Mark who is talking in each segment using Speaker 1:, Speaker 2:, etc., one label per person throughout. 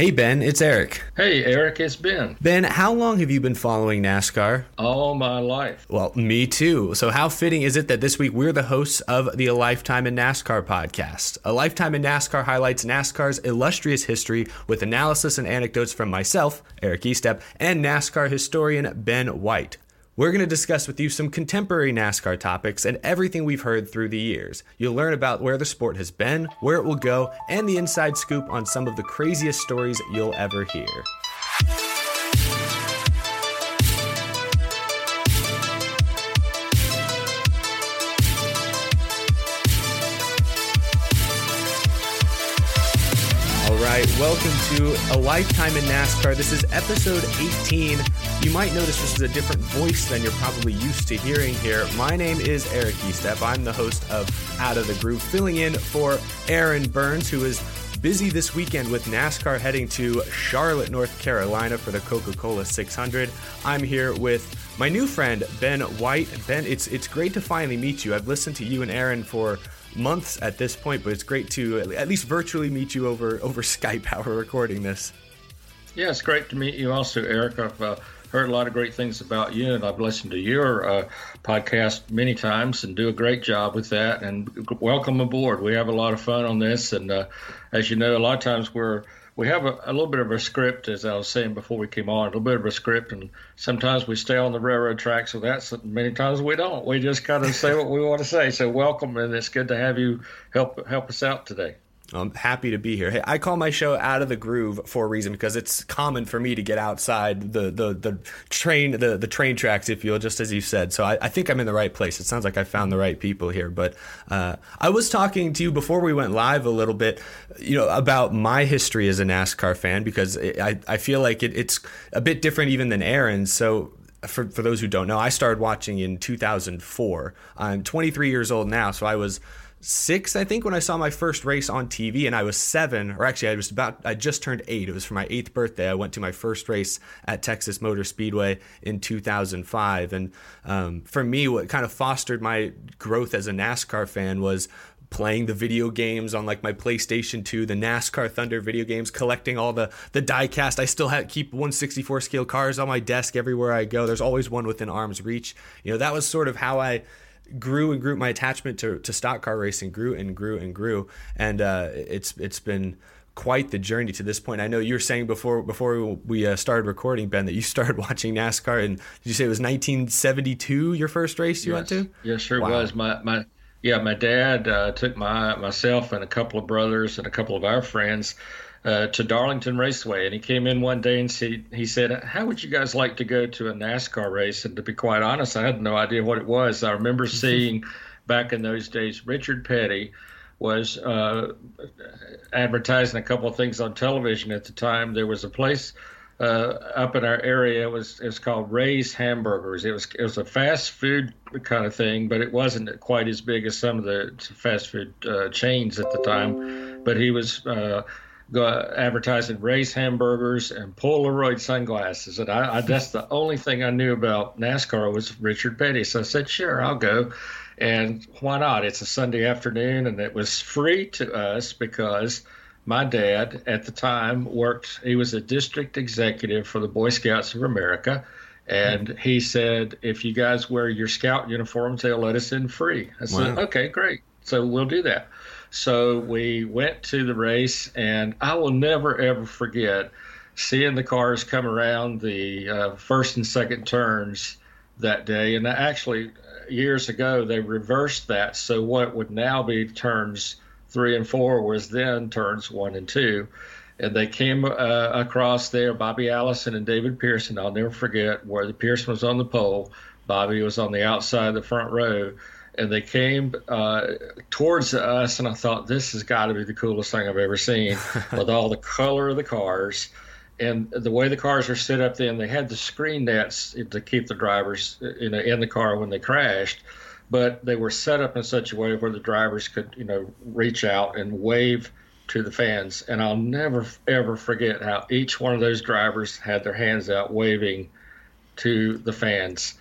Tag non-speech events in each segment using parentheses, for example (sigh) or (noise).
Speaker 1: Hey Ben, it's Eric.
Speaker 2: Hey Eric, it's Ben.
Speaker 1: Ben, how long have you been following NASCAR?
Speaker 2: All my life.
Speaker 1: Well, me too. So, how fitting is it that this week we're the hosts of the A Lifetime in NASCAR podcast? A Lifetime in NASCAR highlights NASCAR's illustrious history with analysis and anecdotes from myself, Eric Estepp, and NASCAR historian Ben White. We're going to discuss with you some contemporary NASCAR topics and everything we've heard through the years. You'll learn about where the sport has been, where it will go, and the inside scoop on some of the craziest stories you'll ever hear. Right, welcome to A Lifetime in NASCAR. This is episode 18. You might notice this is a different voice than you're probably used to hearing here. My name is Eric Estepp. I'm the host of Out of the Groove, filling in for Aaron Burns, who is busy this weekend with NASCAR heading to Charlotte, North Carolina for the Coca-Cola 600. I'm here with my new friend Ben White. Ben, it's it's great to finally meet you. I've listened to you and Aaron for months at this point, but it's great to at least virtually meet you over over (laughs) Skype. How we're recording this.
Speaker 2: Yeah, it's great to meet you also, Eric. I've uh, heard a lot of great things about you, and I've listened to your uh, podcast many times and do a great job with that. And welcome aboard. We have a lot of fun on this, and uh, as you know, a lot of times we're we have a, a, little bit of a script, as I was saying before we came on, a little bit of a script, and sometimes we stay on the railroad tracks with that. Many times we don't. We just kind of say what we want to say. So welcome, and it's good to have you help help us out today.
Speaker 1: I'm happy to be here. Hey, I call my show "Out of the Groove" for a reason because it's common for me to get outside the the, the train the, the train tracks, if you will, just as you said. So I, I think I'm in the right place. It sounds like I found the right people here. But uh, I was talking to you before we went live a little bit, you know, about my history as a NASCAR fan because I I feel like it, it's a bit different even than Aaron's. So for, for those who don't know, I started watching in 2004. I'm 23 years old now, so I was six, I think, when I saw my first race on TV, and I was seven, or actually, I was about, I just turned eight. It was for my eighth birthday. I went to my first race at Texas Motor Speedway in 2005. And um, for me, what kind of fostered my growth as a NASCAR fan was playing the video games on like my PlayStation 2, the NASCAR Thunder video games, collecting all the the diecast. I still have keep 164 scale cars on my desk everywhere I go. There's always one within arm's reach. You know, that was sort of how I grew and grew my attachment to, to stock car racing grew and grew and grew and uh, it's it's been quite the journey to this point. I know you were saying before before we uh, started recording, Ben, that you started (laughs) watching NASCAR, and did you say it was 1972 your first race you
Speaker 2: yes.
Speaker 1: went to?
Speaker 2: Yes, sure wow. was. My my yeah, my dad uh, took my myself and a couple of brothers and a couple of our friends uh, to Darlington Raceway, and he came in one day and he, he said, "How would you guys like to go to a NASCAR race?" And to be quite honest, I had no idea what it was. I remember seeing back in those days Richard Petty was uh, advertising a couple of things on television at the time. There was a place uh, up in our area. It was it was called Ray's Hamburgers. It was it was a fast food kind of thing, but it wasn't quite as big as some of the fast food uh, chains at the time. But he was uh, advertising race hamburgers and Polaroid sunglasses. And I, I, that's the only thing I knew about NASCAR was Richard Petty. So I said, sure, I'll go. And why not? It's a Sunday afternoon, and it was free to us because my dad at the time worked, he was a district executive for the Boy Scouts of America. And he said, if you guys wear your scout uniforms, they'll let us in free. I said, wow. okay, great. So we'll do that. So we went to the race, and I will never ever forget seeing the cars come around the uh, first and second turns that day. And actually, years ago, they reversed that. So what would now be turns three and four was then turns one and two. And they came uh, across there, Bobby Allison and David Pearson. I'll never forget where the Pearson was on the pole, Bobby was on the outside of the front row, and they came uh, towards us. And I thought, this has got to be the coolest thing I've ever seen (laughs) with all the color of the cars and the way the cars are set up then they had the screen nets to keep the drivers you know in the car when they crashed but they were set up in such a way where the drivers could you know reach out and wave to the fans and i'll never ever forget how each one of those drivers had their hands out waving to the fans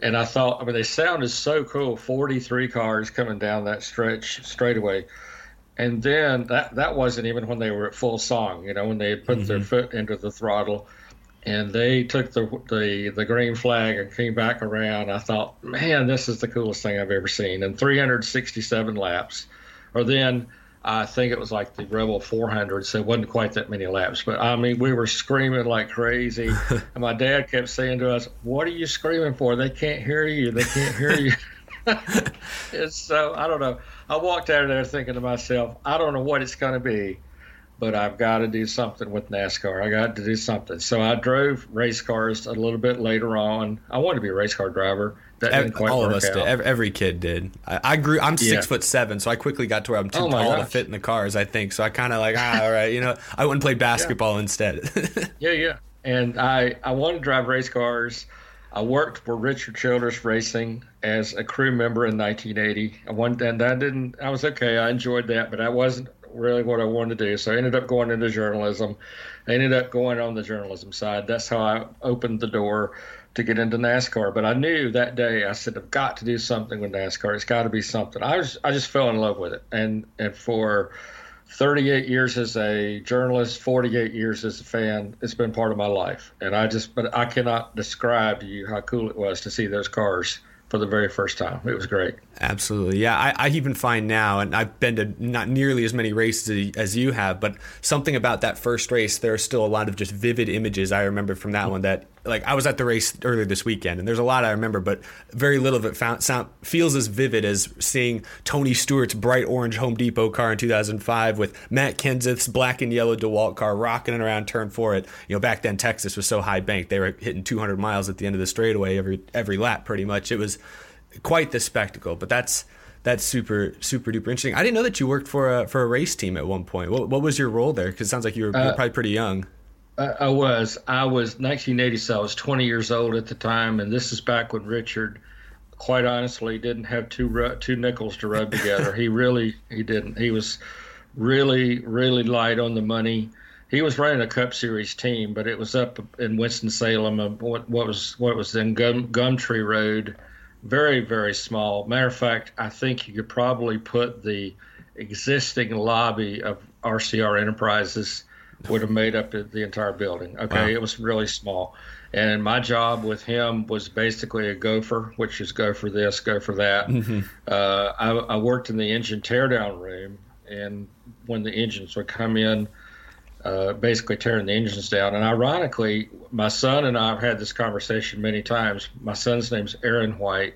Speaker 2: and i thought i mean they sounded so cool 43 cars coming down that stretch straightaway and then that that wasn't even when they were at full song. You know, when they put mm-hmm. their foot into the throttle, and they took the the the green flag and came back around. I thought, man, this is the coolest thing I've ever seen. And 367 laps, or then. I think it was like the Rebel 400, so it wasn't quite that many laps. But I mean, we were screaming like crazy. (laughs) and my dad kept saying to us, What are you screaming for? They can't hear you. They can't hear you. (laughs) it's so, I don't know. I walked out of there thinking to myself, I don't know what it's going to be, but I've got to do something with NASCAR. I got to do something. So I drove race cars a little bit later on. I wanted to be a race car driver.
Speaker 1: That didn't quite all of us out. did. Every, kid did. I, I grew. I'm six yeah. foot seven, so I quickly got to where I'm too oh tall gosh. to fit in the cars. I think so. I kind of like, ah, all right, you know, I went and played basketball yeah. instead. (laughs)
Speaker 2: yeah, yeah. And I I wanted to drive race cars. I worked for Richard Childress Racing as a crew member in 1980. I won, and that didn't. I was okay. I enjoyed that, but that wasn't really what I wanted to do. So I ended up going into journalism. I ended up going on the journalism side. That's how I opened the door to get into NASCAR. But I knew that day. I said, I've got to do something with NASCAR. It's got to be something. I was. I just fell in love with it, and and for 38 years as a journalist, 48 years as a fan. It's been part of my life. And I just, but I cannot describe to you how cool it was to see those cars for the very first time. It was great.
Speaker 1: Absolutely. Yeah. I, I, even find now, and I've been to not nearly as many races as you have, but something about that first race, there are still a lot of just vivid images I remember from that one that, like, I was at the race earlier this weekend, and there's a lot I remember, but very little of it found, sound, feels as vivid as seeing Tony Stewart's bright orange Home Depot car in 2005 with Matt Kenseth's black and yellow DeWalt car rocking around turn four. It, you know, back then Texas was so high banked, they were hitting 200 miles at the end of the straightaway every every lap pretty much. It was quite the spectacle. But that's that's super super duper interesting. I didn't know that you worked for a for a race team at one point. What, what was your role there? Because it sounds like you were, uh, you were, probably pretty young.
Speaker 2: I was. I was 1980, so I was 20 years old at the time, and this is back when Richard, quite honestly, didn't have two two nickels to rub together. he really he didn't. He was really really light on the money. He was running a Cup Series team, but it was up in Winston Salem, uh, what, what was what was then Gum, Gumtree Road very, very small. Matter of fact, I think you could probably put the existing lobby of RCR Enterprises would have made up the entire building. Okay, wow. it was really small. And my job with him was basically a gopher, which is go for this, go for that. Mm-hmm. Uh, I, I, worked in the engine teardown room, and when the engines would come in, uh, basically tearing the engines down. And ironically, my son and I have had this conversation many times. My son's name's Aaron White.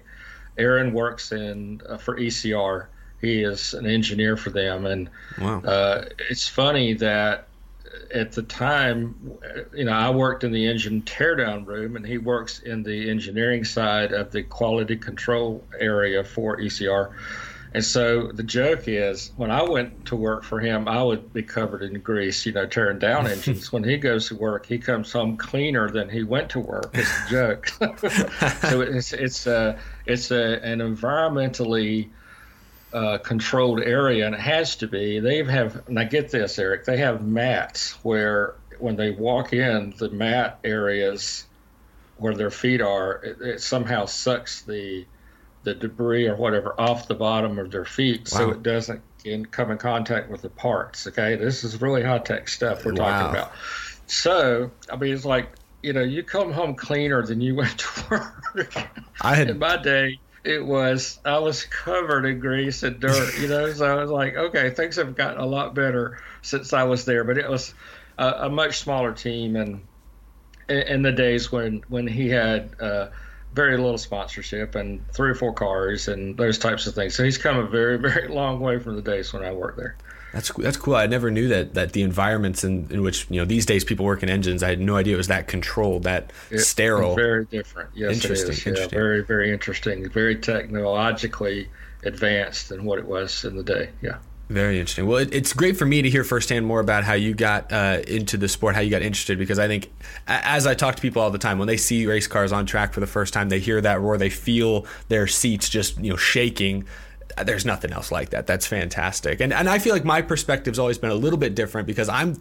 Speaker 2: Aaron works in uh, for ECR. He is an engineer for them, and wow. uh, it's funny that at the time, you know, I worked in the engine teardown room, and he works in the engineering side of the quality control area for ECR. And so the joke is when I went to work for him, I would be covered in grease, you know, tearing down (laughs) engines. when he goes to work, he comes home cleaner than he went to work. It's a joke. (laughs) so it's it's a it's a, an environmentally uh, controlled area, and it has to be. They have, and I get this, Eric. They have mats where when they walk in, the mat areas where their feet are, it, it somehow sucks the the debris or whatever off the bottom of their feet wow. so it doesn't in, come in contact with the parts. Okay, this is really high tech stuff we're wow. talking about. So, I mean, it's like you know, you come home cleaner than you went to work. I had (laughs) in my day. It was I was covered in grease and dirt, you know. so I was like, okay, things have gotten a lot better since I was there, but it was a, a much smaller team, and in the days when when he had uh, very little sponsorship and three or four cars and those types of things. So he's come a very, (laughs) very long way from the days when I worked there.
Speaker 1: That's that's cool. I never knew that that the environments in, in which you know these days people work in engines. I had no idea it was that controlled, that it, sterile.
Speaker 2: Very different. Yes, interesting, it is. Interesting. Yeah, very very interesting. Very technologically advanced than what it was in the day. Yeah.
Speaker 1: Very interesting. Well, it, it's great for me to hear firsthand more about how you got uh, into the sport, how you got interested, because I think, as I talk to people all the time, when they see race cars on track for the first time, they hear that roar, they feel their seats just you know shaking. There's nothing else like that. That's fantastic, and and I feel like my perspective's always been a little bit different because I'm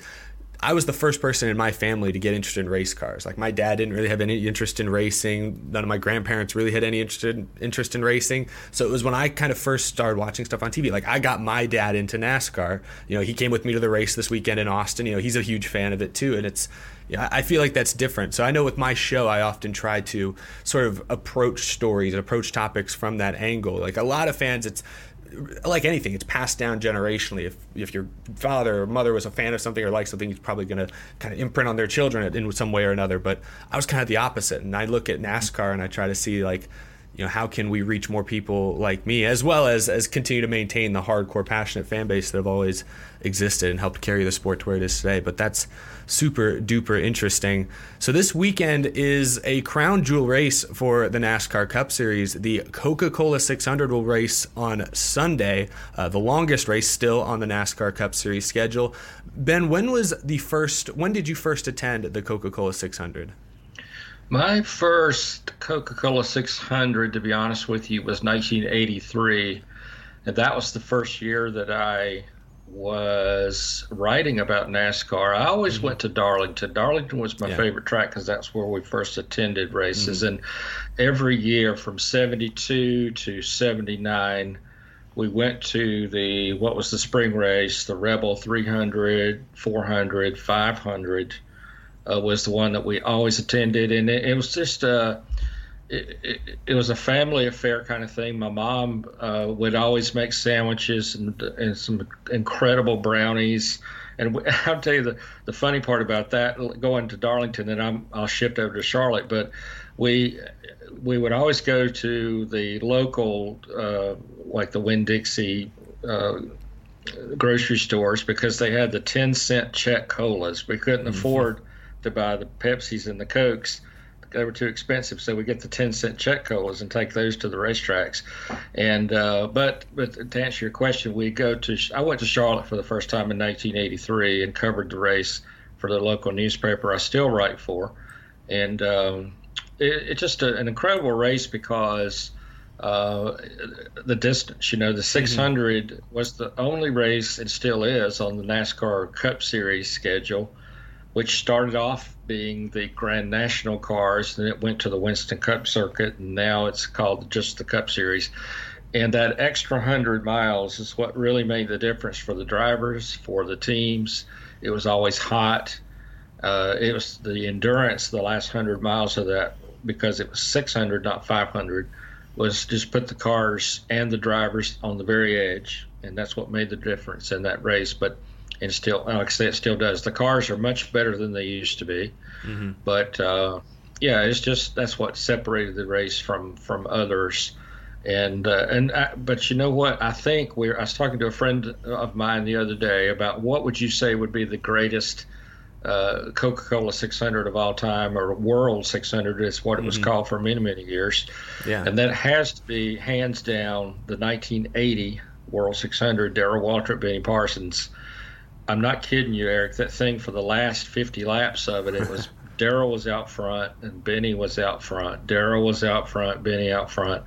Speaker 1: I was the first person in my family to get interested in race cars. Like my dad didn't really have any interest in racing. None of my grandparents really had any interest in, interest in racing. So it was when I kind of first started watching stuff on TV. Like I got my dad into NASCAR. You know, he came with me to the race this weekend in Austin. You know, he's a huge fan of it too, and it's. Yeah, I feel like that's different. So I know with my show, I often try to sort of approach stories, approach topics from that angle. Like a lot of fans, it's like anything, it's passed down generationally. If if your father or mother was a fan of something or liked something, he's probably going to kind of imprint on their children in some way or another. But I was kind of the opposite, and I look at NASCAR and I try to see like, you know, how can we reach more people like me, as well as as continue to maintain the hardcore, passionate fan base that have always existed and helped carry the sport to where it is today. But that's super duper interesting. So this weekend is a crown jewel race for the NASCAR Cup Series. The Coca-Cola 600 will race on Sunday, uh, the longest race still on the NASCAR Cup Series schedule. Ben, when was the first? When did you first attend the Coca-Cola 600?
Speaker 2: My first Coca Cola 600, to be honest with you, was 1983. And that was the first year that I was writing about NASCAR, I always mm-hmm. went to Darlington. Darlington was my yeah. favorite track because that's where we first attended races. Mm-hmm. And every year from 72 to 79, we went to the, what was the spring race, the Rebel 300, 400, 500 uh, was the one that we always attended. And it, it was just, uh, it, it, was a family affair kind of thing. My mom uh, would always make sandwiches and, and some incredible brownies. And (laughs) I'll tell you the, the funny part about that going to Darlington, and I'm I'll shift over to Charlotte, but we we would always go to the local uh, like the Winn Dixie uh, grocery stores because they had the ten cent check colas. We couldn't mm-hmm. afford to buy the Pepsis and the Cokes they were too expensive, so we get the ten cent check colas and take those to the racetracks. And uh, but but to answer your question, we go to I went to Charlotte for the first time in 1983 and covered the race for the local newspaper I still write for, and um, it, it's just a, an incredible race because. Uh, the distance. You know, the 600 mm-hmm. was the only race and still is on the NASCAR Cup Series schedule, which started off being the Grand National cars, then it went to the Winston Cup circuit, and now it's called just the Cup Series. And that extra hundred miles is what really made the difference for the drivers, for the teams. It was always hot. Uh, it was the endurance the last hundred miles of that because it was 600, not 500, was just put the cars and the drivers on the very edge, and that's what made the difference in that race. But and still, like I say, it still does. The cars are much better than they used to be, mm-hmm. but uh, yeah, it's just that's what separated the race from from others. And uh, and I, but you know what? I think we're. I was talking to a friend of mine the other day about what would you say would be the greatest uh, Coca-Cola 600 of all time, or World 600 is what it was mm-hmm. called for many many years. Yeah, and that has to be hands down the 1980 World 600. Darrell Waltrip, Benny Parsons I'm not kidding you, Eric. That thing for the last 50 laps of it, it was (laughs) Darrell was out front and Benny was out front. Darrell was out front, Benny out front.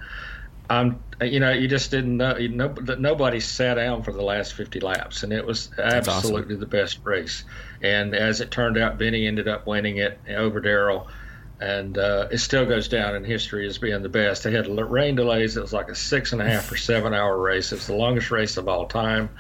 Speaker 2: I'm, you know, you just didn't know. You know nobody sat down for the last 50 laps, and it was absolutely awesome. the best race. And as it turned out, Benny ended up winning it over Darrell, and uh, it still goes down in history as being the best. They had rain delays. It was like a six and a half or seven hour race. It's the longest race of all time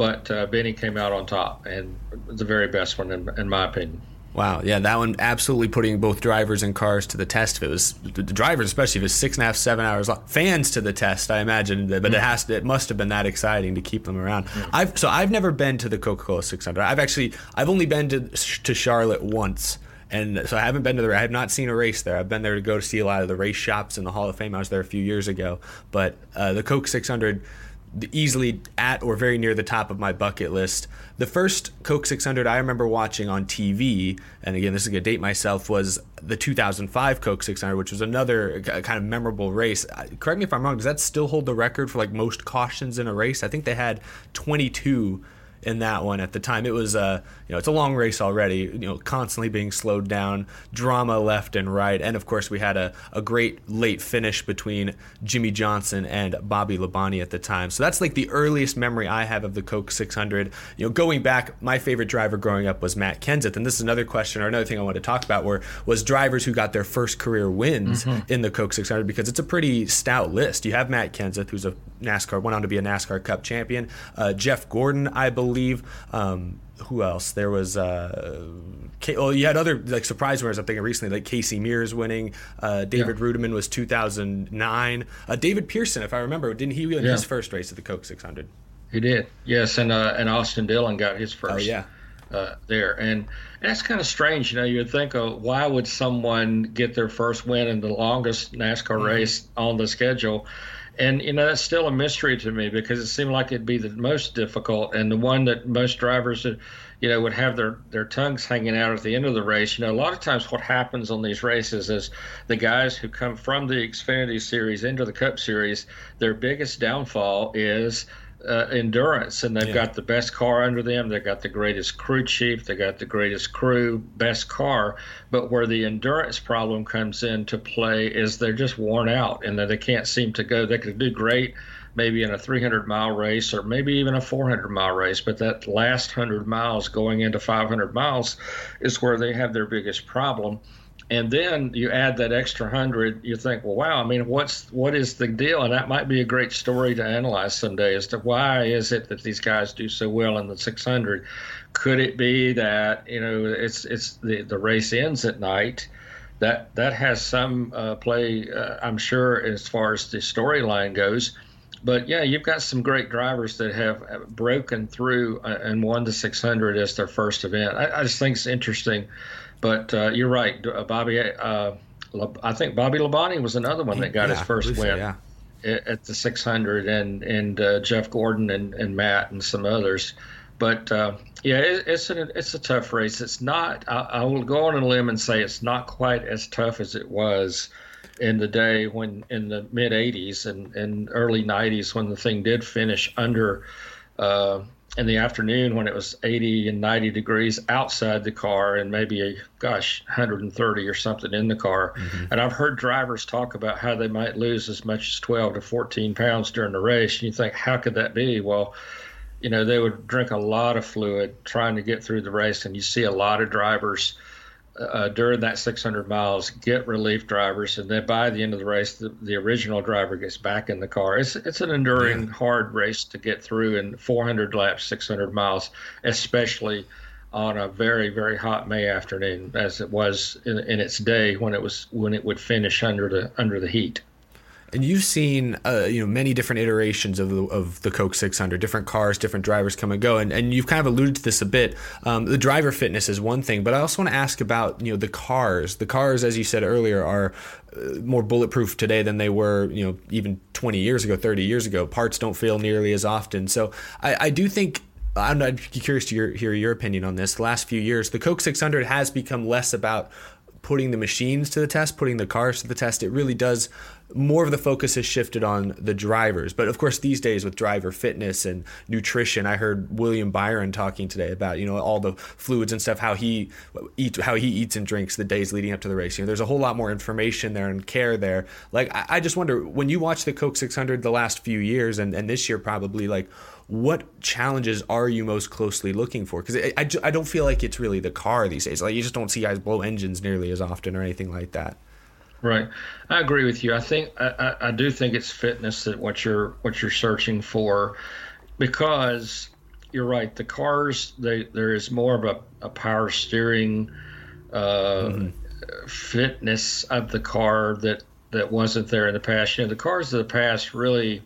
Speaker 2: but uh, Benny came out on top and the very best one in, in, my opinion.
Speaker 1: Wow, yeah, that one absolutely putting both drivers and cars to the test. If it was the drivers, especially if it's six and a half, seven hours long, fans to the test, I imagine. But mm-hmm. it has to, it must have been that exciting to keep them around. Mm-hmm. I've so I've never been to the Coca Cola 600. I've actually I've only been to to Charlotte once and so I haven't been to the. I have not seen a race there. I've been there to go to see a lot of the race shops in the Hall of Fame. I was there a few years ago, but uh, the Coke 600 easily at or very near the top of my bucket list. The first Coke 600 I remember watching on TV, and again, this is going to date myself, was the 2005 Coke 600, which was another uh, kind of memorable race. Correct me if I'm wrong, does that still hold the record for like most cautions in a race? I think they had 22 in that one at the time. It was uh, you know, it's a long race already, you know, constantly being slowed down, drama left and right, and of course we had a, a great late finish between Jimmie Johnson and Bobby Labonte at the time. So that's like the earliest memory I have of the Coke 600. You know, going back, my favorite driver growing up was Matt Kenseth, and this is another question or another thing I want to talk about where was drivers who got their first career wins mm-hmm. in the Coke 600 because it's a pretty stout list. You have Matt Kenseth, who's a NASCAR, went on to be a NASCAR Cup champion. Uh, Jeff Gordon, I believe. Um, who else? There was. Uh, well, you had other like surprise winners. I'm thinking recently, like Casey Mears winning. Uh, David yeah. Reutimann was 2009. Uh, David Pearson, if I remember, didn't he win yeah. his first race at the Coke 600?
Speaker 2: He did. Yes, and uh, and Austin Dillon got his first.
Speaker 1: Oh yeah.
Speaker 2: Uh, there. And, and that's kind of strange. You know, you'd think, oh, why would someone get their first win in the longest NASCAR mm-hmm. race on the schedule? And you know that's still a mystery to me because it seemed like it'd be the most difficult and the one that most drivers you know would have their their tongues hanging out at the end of the race. You know a lot of times what happens on these races is the guys who come from the xfinity series into the cup series their biggest downfall is uh, endurance, and they've yeah. got the best car under them. They've got the greatest crew chief. They got the greatest crew, best car. But where the endurance problem comes into play is they're just worn out, and that they can't seem to go. They could do great, maybe in a 300 mile race, or maybe even a 400 mile race. But that last 100 miles, going into 500 miles, is where they have their biggest problem and then you add that extra hundred, you think, well, wow, I mean, what's what is the deal? And that might be a great story to analyze someday as to why is it that these guys do so well in the 600? Could it be that you know it's it's the the race ends at night? That that has some uh, play, uh, I'm sure, as far as the storyline goes. But yeah, you've got some great drivers that have broken through uh, and won the 600 as their first event. I, I just think it's interesting but uh, you're right, uh, Bobby. Uh, I think Bobby Labonte was another one that got
Speaker 1: yeah,
Speaker 2: his first win
Speaker 1: yeah.
Speaker 2: at the 600, and and uh, Jeff Gordon and, and Matt and some others. But uh, yeah, it, it's an, it's a tough race. It's not. I, I, will go on a limb and say it's not quite as tough as it was in the day when in the mid 80s and, and early 90s when the thing did finish under. Uh, in the afternoon when it was 80 and 90 degrees outside the car and maybe a gosh 130 or something in the car. Mm-hmm. and i've heard drivers talk about how they might lose as much as 12 to 14 pounds during the race. And you think how could that be? Well you know they would drink a lot of fluid trying to get through the race and you see a lot of drivers uh, during that 600 miles get relief drivers, and then by the end of the race, the, the original driver gets back in the car. It's it's an enduring, yeah. hard race to get through in 400 laps, 600 miles, especially on a very very hot May afternoon, as it was in, in its day when it was when it would finish under the under the heat.
Speaker 1: And you've seen, uh, you know, many different iterations of the, of the Coke 600, different cars, different drivers come and go, and, and you've kind of alluded to this a bit. Um, the driver fitness is one thing, but I also want to ask about, you know, the cars. The cars, as you said earlier, are uh, more bulletproof today than they were, you know, even 20 years ago, 30 years ago. Parts don't fail nearly as often. So I, I do think I'm not curious to hear, hear your opinion on this. The last few years, the Coke 600 has become less about putting the machines to the test, putting the cars to the test. It really does more of the focus has shifted on the drivers. But of course, these days with driver fitness and nutrition, I heard William Byron talking today about you know all the fluids and stuff, how he eats, how he eats and drinks the days leading up to the race. You know, there's a whole lot more information there and care there. Like I, I just wonder when you watch the Coke 600 the last few years and, and this year probably like what challenges are you most closely looking for? Because I, I, I don't feel like it's really the car these days. Like you just don't see guys blow engines nearly as often or anything like that.
Speaker 2: Right, I agree with you. I think I, I do think it's fitness that what you're what you're searching for, because you're right. The cars they there is more of a, a power steering, uh, mm-hmm. fitness of the car that that wasn't there in the past. You know, the cars of the past really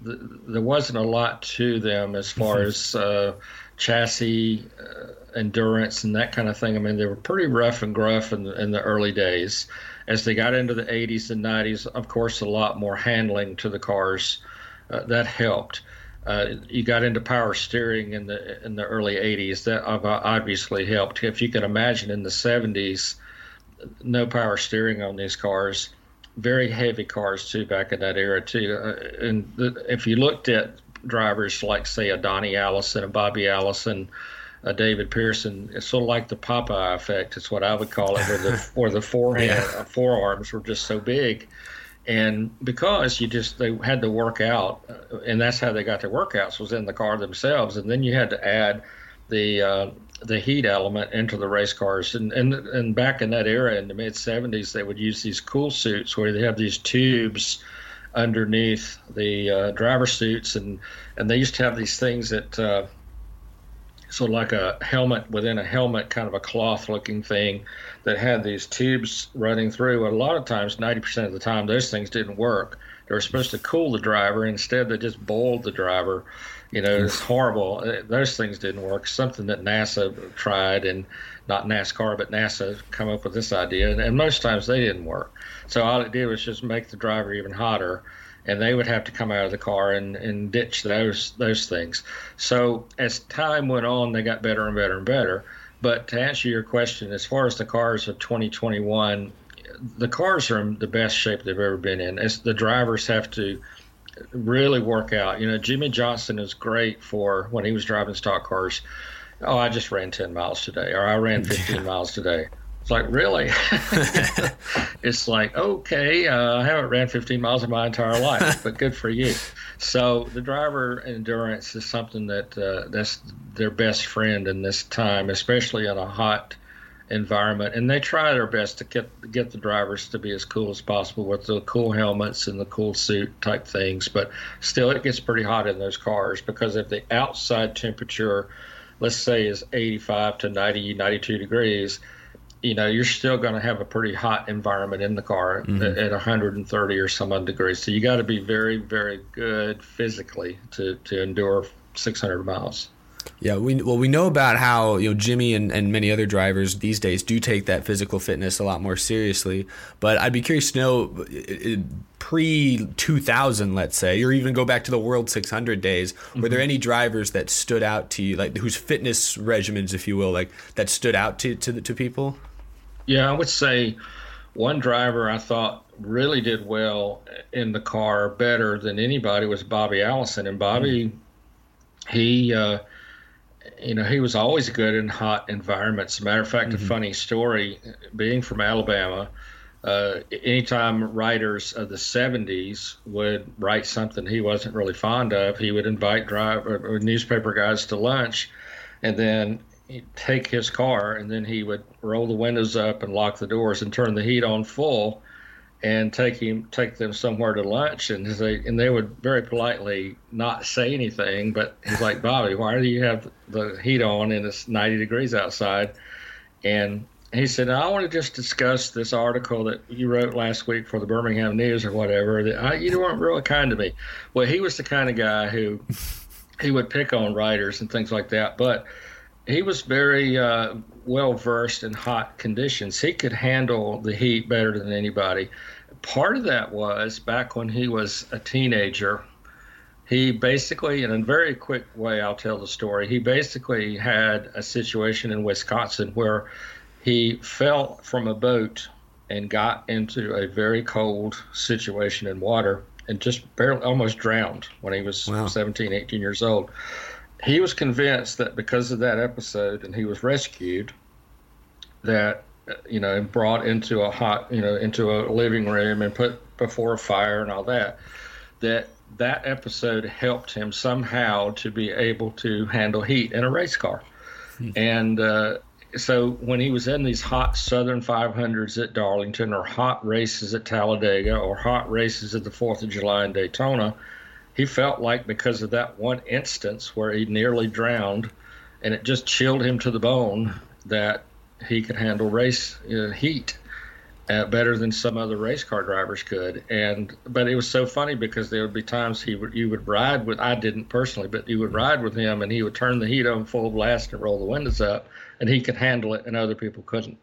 Speaker 2: there wasn't a lot to them as far mm-hmm. as uh, chassis uh, endurance and that kind of thing. I mean, they were pretty rough and gruff in the, in the early days. As they got into the 80s and 90s, of course, a lot more handling to the cars uh, that helped. Uh, you got into power steering in the in the early 80s. That obviously helped. If you can imagine in the 70s, no power steering on these cars, very heavy cars too back in that era too. Uh, and the, if you looked at drivers like say a Donnie Allison, a Bobby Allison, a David Pearson, it's sort of like the Popeye effect. It's what I would call it, where the (laughs) where the forehand yeah. forearms were just so big and because you just they had to work out, uh, and that's how they got their workouts was in the car themselves, and then you had to add the uh, the heat element into the race cars, and and and back in that era in the mid '70s, they would use these cool suits where they have these tubes underneath the uh, driver suits, and and they used to have these things that. Of like a helmet within a helmet, kind of a cloth looking thing that had these tubes running through. A lot of times, 90% of the time, those things didn't work. They were supposed to cool the driver. Instead, they just boiled the driver. You know, it's horrible. Uh, those things didn't work. Something that NASA tried, and not NASCAR, but NASA come up with this idea, and, and most times they didn't work. So all it did was just make the driver even hotter and they would have to come out of the car and, and ditch those those things. So as time went on, they got better and better and better. But to answer your question, as far as the cars of 2021, the cars are in the best shape they've ever been in. As the drivers have to really work out. You know, Jimmie Johnson is great for when he was driving stock cars. Oh, I just ran 10 miles today, or I ran (laughs) 15 yeah. miles today. It's like, really? (laughs) it's like, okay, uh, I haven't ran 15 miles in my entire life, (laughs) but good for you. So the driver endurance is something that uh, that's their best friend in this time, especially in a hot environment. And they try their best to get get the drivers to be as cool as possible with the cool helmets and the cool suit type things. But still, it gets pretty hot in those cars because if the outside temperature, let's say, is 85 to 90, 92 degrees you know, you're still going to have a pretty hot environment in the car mm-hmm. at, at 130 or some odd degrees. So you got to be very, very good physically to, to endure 600 miles.
Speaker 1: Yeah, we well we know about how you know Jimmie and, and many other drivers these days do take that physical fitness a lot more seriously. But I'd be curious to know pre 2000, let's say, or even go back to the World 600 days. Mm-hmm. Were there mm-hmm. any drivers that stood out to you, like whose fitness regimens, if you will, like that stood out to to, to people?
Speaker 2: Yeah, I would say one driver I thought really did well in the car better than anybody was Bobby Allison. And Bobby, mm he, uh, you know, he was always good in hot environments. Matter of fact, mm-hmm. a funny story being from Alabama, uh, anytime writers of the 70s would write something he wasn't really fond of, he would invite drive, or newspaper guys to lunch. And then he'd take his car and then he would roll the windows up and lock the doors and turn the heat on full and take him take them somewhere to lunch. And they and they would very politely not say anything but he's like bobby why do you have the heat on and it's 90 degrees outside? And he said i want to just discuss this article that you wrote last week for the birmingham news or whatever that I, you weren't really kind to me. Well he was the kind of guy who he would pick on writers and things like that but he was very uh, well versed in hot conditions. He could handle the heat better than anybody. Part of that was back when he was a teenager. He basically, in a very quick way, I'll tell the story. He basically had a situation in Wisconsin where he fell from a boat and got into a very cold situation in water and just barely almost drowned when he was wow. 17, 18 years old he was convinced that because of that episode and he was rescued that you know and brought into a hot you know into a living room and put before a fire and all that that that episode helped him somehow to be able to handle heat in a race car hmm. and uh, so when he was in these hot southern 500s at darlington or hot races at talladega or hot races at the fourth of july in daytona he felt like because of that one instance where he nearly drowned and it just chilled him to the bone that he could handle race uh, heat uh, better than some other race car drivers could. And but it was so funny because there would be times he would you would ride with I didn't personally, but you would ride with him and he would turn the heat on full blast and roll the windows up, and he could handle it and other people couldn't.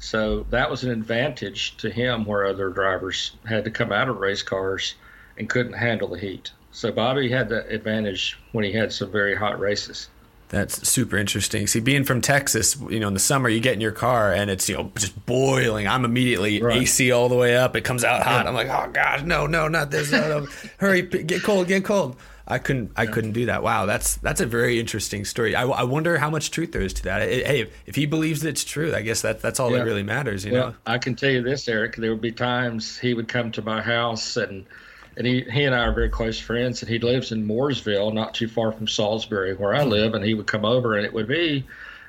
Speaker 2: So that was an advantage to him where other drivers had to come out of race cars and couldn't handle the heat. So Bobby had that advantage when he had some very hot races.
Speaker 1: That's super interesting. See, being from Texas, you know, in the summer you get in your car and it's you know just boiling. I'm immediately right. AC all the way up. It comes out hot. I'm like, oh gosh, no, no, not this. No, no. (laughs) Hurry, get cold, get cold. I couldn't, I couldn't do that. Wow, that's that's a very interesting story. I, I wonder how much truth there is to that. It, hey, if he believes it's true, I guess that that's all yeah. that really matters. You well, know,
Speaker 2: I can tell you this, Eric. There would be times he would come to my house and and he, he and I are very close friends. And he lives in Mooresville, not too far from Salisbury, where I mm-hmm. live. And he would come over, and it would be,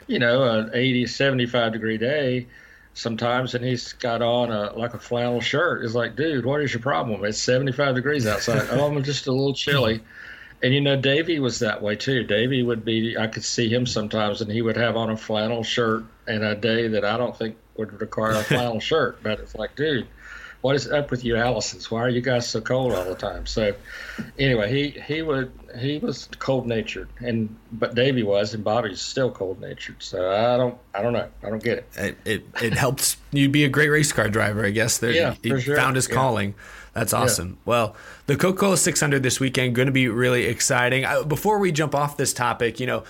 Speaker 2: you know, an 80, 75 degree day sometimes. And he's got on a like a flannel shirt. It's like, dude, what is your problem? It's 75 degrees outside. oh, I'm just a little chilly. And you know, Davey was that way too. Davey would be, I could see him sometimes, and he would have on a flannel shirt in a day that I don't think would require a flannel (laughs) shirt. But it's like, dude, what is up with you Allisons? Why are you guys so cold all the time? So anyway, he he would he was cold natured, and but Davey was, and Bobby's still cold natured. So I don't I don't know I don't get it.
Speaker 1: It it, it helps you be a great race car driver, I guess. There, yeah, he, sure. found his yeah. calling. That's awesome. Yeah. Well, the Coca Cola 600 this weekend going to be really exciting. Before we jump off this topic, you know,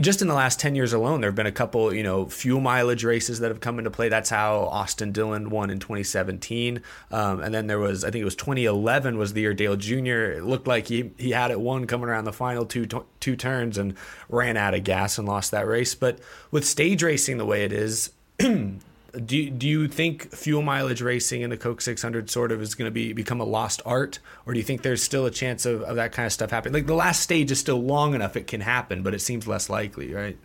Speaker 1: just in the last 10 years alone, there have been a couple, you know, fuel mileage races that have come into play. That's how Austin Dillon won in 2017. Um, and then there was, I think it was 2011 was the year Dale Jr. It looked like he, he had it won coming around the final two, two turns and ran out of gas and lost that race. But with stage racing the way it is, (clears throat) do do you think fuel mileage racing in the Coke 600 sort of is going to be become a lost art, or do you think there's still a chance of, of that kind of stuff happening? Like the last stage is still long enough; it can happen, but it seems less likely, right?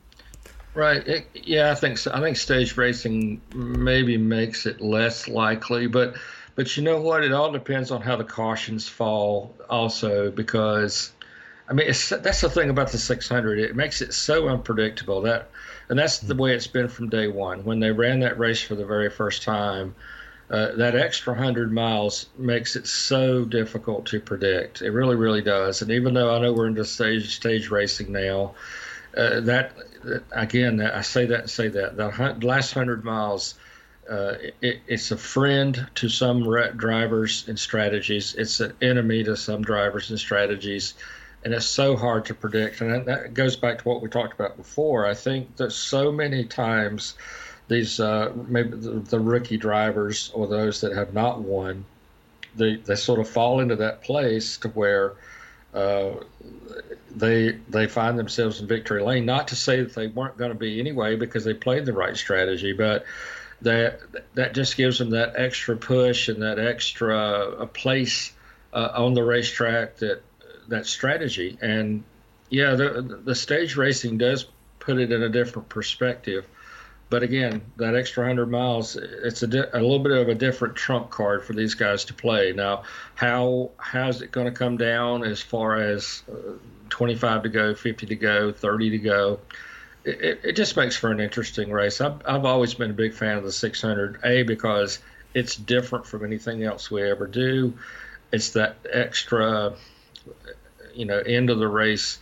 Speaker 2: Right. It, yeah, I think so. I think stage racing maybe makes it less likely, but but you know what? It all depends on how the cautions fall, also, because I mean that's the thing about the 600. It makes it so unpredictable that and that's the way it's been from day one. When they ran that race for the very first time, uh, that extra hundred miles makes it so difficult to predict. It really, really does. And even though I know we're into stage stage racing now, uh, that again, I say that and say that the last hundred miles. Uh, it, it's a friend to some drivers and strategies. It's an enemy to some drivers and strategies and it's so hard to predict. And that goes back to what we talked about before. I think that so many times these uh, maybe the, the, rookie drivers or those that have not won, they they sort of fall into that place to where. Uh, they they find themselves in victory lane. Not to say that they weren't going to be anyway, because they played the right strategy, but that that just gives them that extra push and that extra a place uh, on the racetrack that that strategy. And yeah, the the stage racing does put it in a different perspective. But again, that extra hundred miles, it's a, di- a little bit of a different trump card for these guys to play. Now, how how's it going to come down as far as uh, 25 to go, 50 to go, 30 to go? It, it just makes for an interesting race. I've, I've always been a big fan of the 600, A, because it's different from anything else we ever do. It's that extra you know end of the race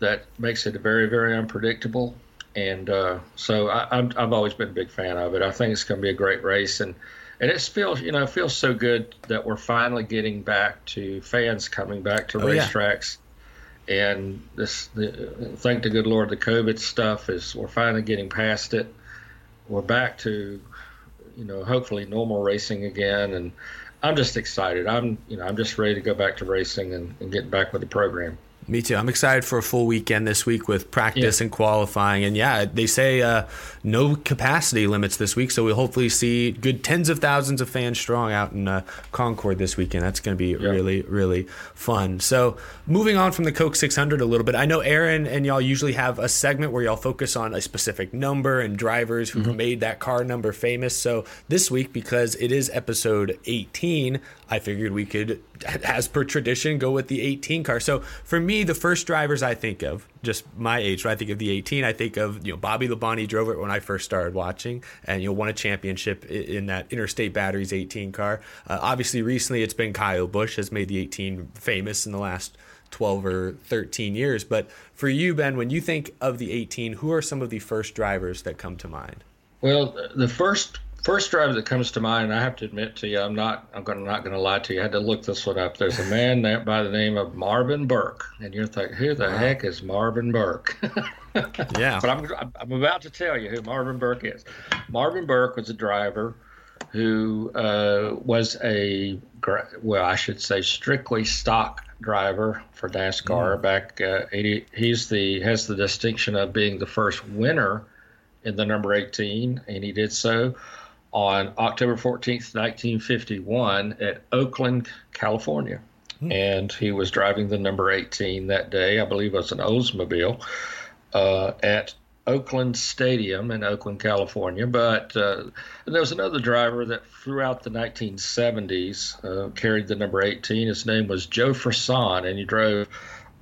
Speaker 2: that makes it very very unpredictable. And uh, so I, am I've always been a big fan of it. I think it's going to be a great race, and and it feels you know it feels so good that we're finally getting back to fans coming back to oh, racetracks. Yeah. And this, the, thank the good Lord, the COVID stuff is we're finally getting past it. We're back to, you know, hopefully normal racing again, and I'm just excited. I'm you know I'm just ready to go back to racing and, and get back with the program.
Speaker 1: Me too. I'm excited for a full weekend this week with practice yeah. and qualifying. And yeah, they say uh, no capacity limits this week, so we'll hopefully see good tens of thousands of fans strong out in uh, Concord this weekend. That's going to be yeah. really, really fun. So moving on from the Coke 600 a little bit, I know Aaron and y'all usually have a segment where y'all focus on a specific number and drivers who've mm-hmm. made that car number famous. So this week, because it is episode 18, I figured we could, (laughs) as per tradition, go with the 18 car. So for me, the first drivers I think of, just my age, when I think of the 18, I think of you know Bobby Labonte drove it when I first started watching, and you know won a championship in that Interstate Batteries 18 car. Uh, obviously, recently it's been Kyle Busch has made the 18 famous in the last 12 or 13 years. But for you, Ben, when you think of the 18, who are some of the first drivers that come to mind?
Speaker 2: Well, the first first driver that comes to mind, I have to admit to you, I'm not, I'm gonna, not going to lie to you. I had to look this one up. There's a man by the name of Marvin Burke, and you're thinking, who the wow. heck is Marvin Burke? (laughs)
Speaker 1: yeah.
Speaker 2: But I'm, I'm about to tell you who Marvin Burke is. Marvin Burke was a driver who uh, was a, well, I should say, strictly stock driver for NASCAR mm. back uh, 80. He's the has the distinction of being the first winner in the number 18, and he did so on October 14th, 1951, at Oakland, California. Hmm. And he was driving the number 18 that day. I believe it was an Oldsmobile uh, at Oakland Stadium in Oakland, California. But uh, there was another driver that throughout the 1970s uh, carried the number 18. His name was Joe Frasson, and he drove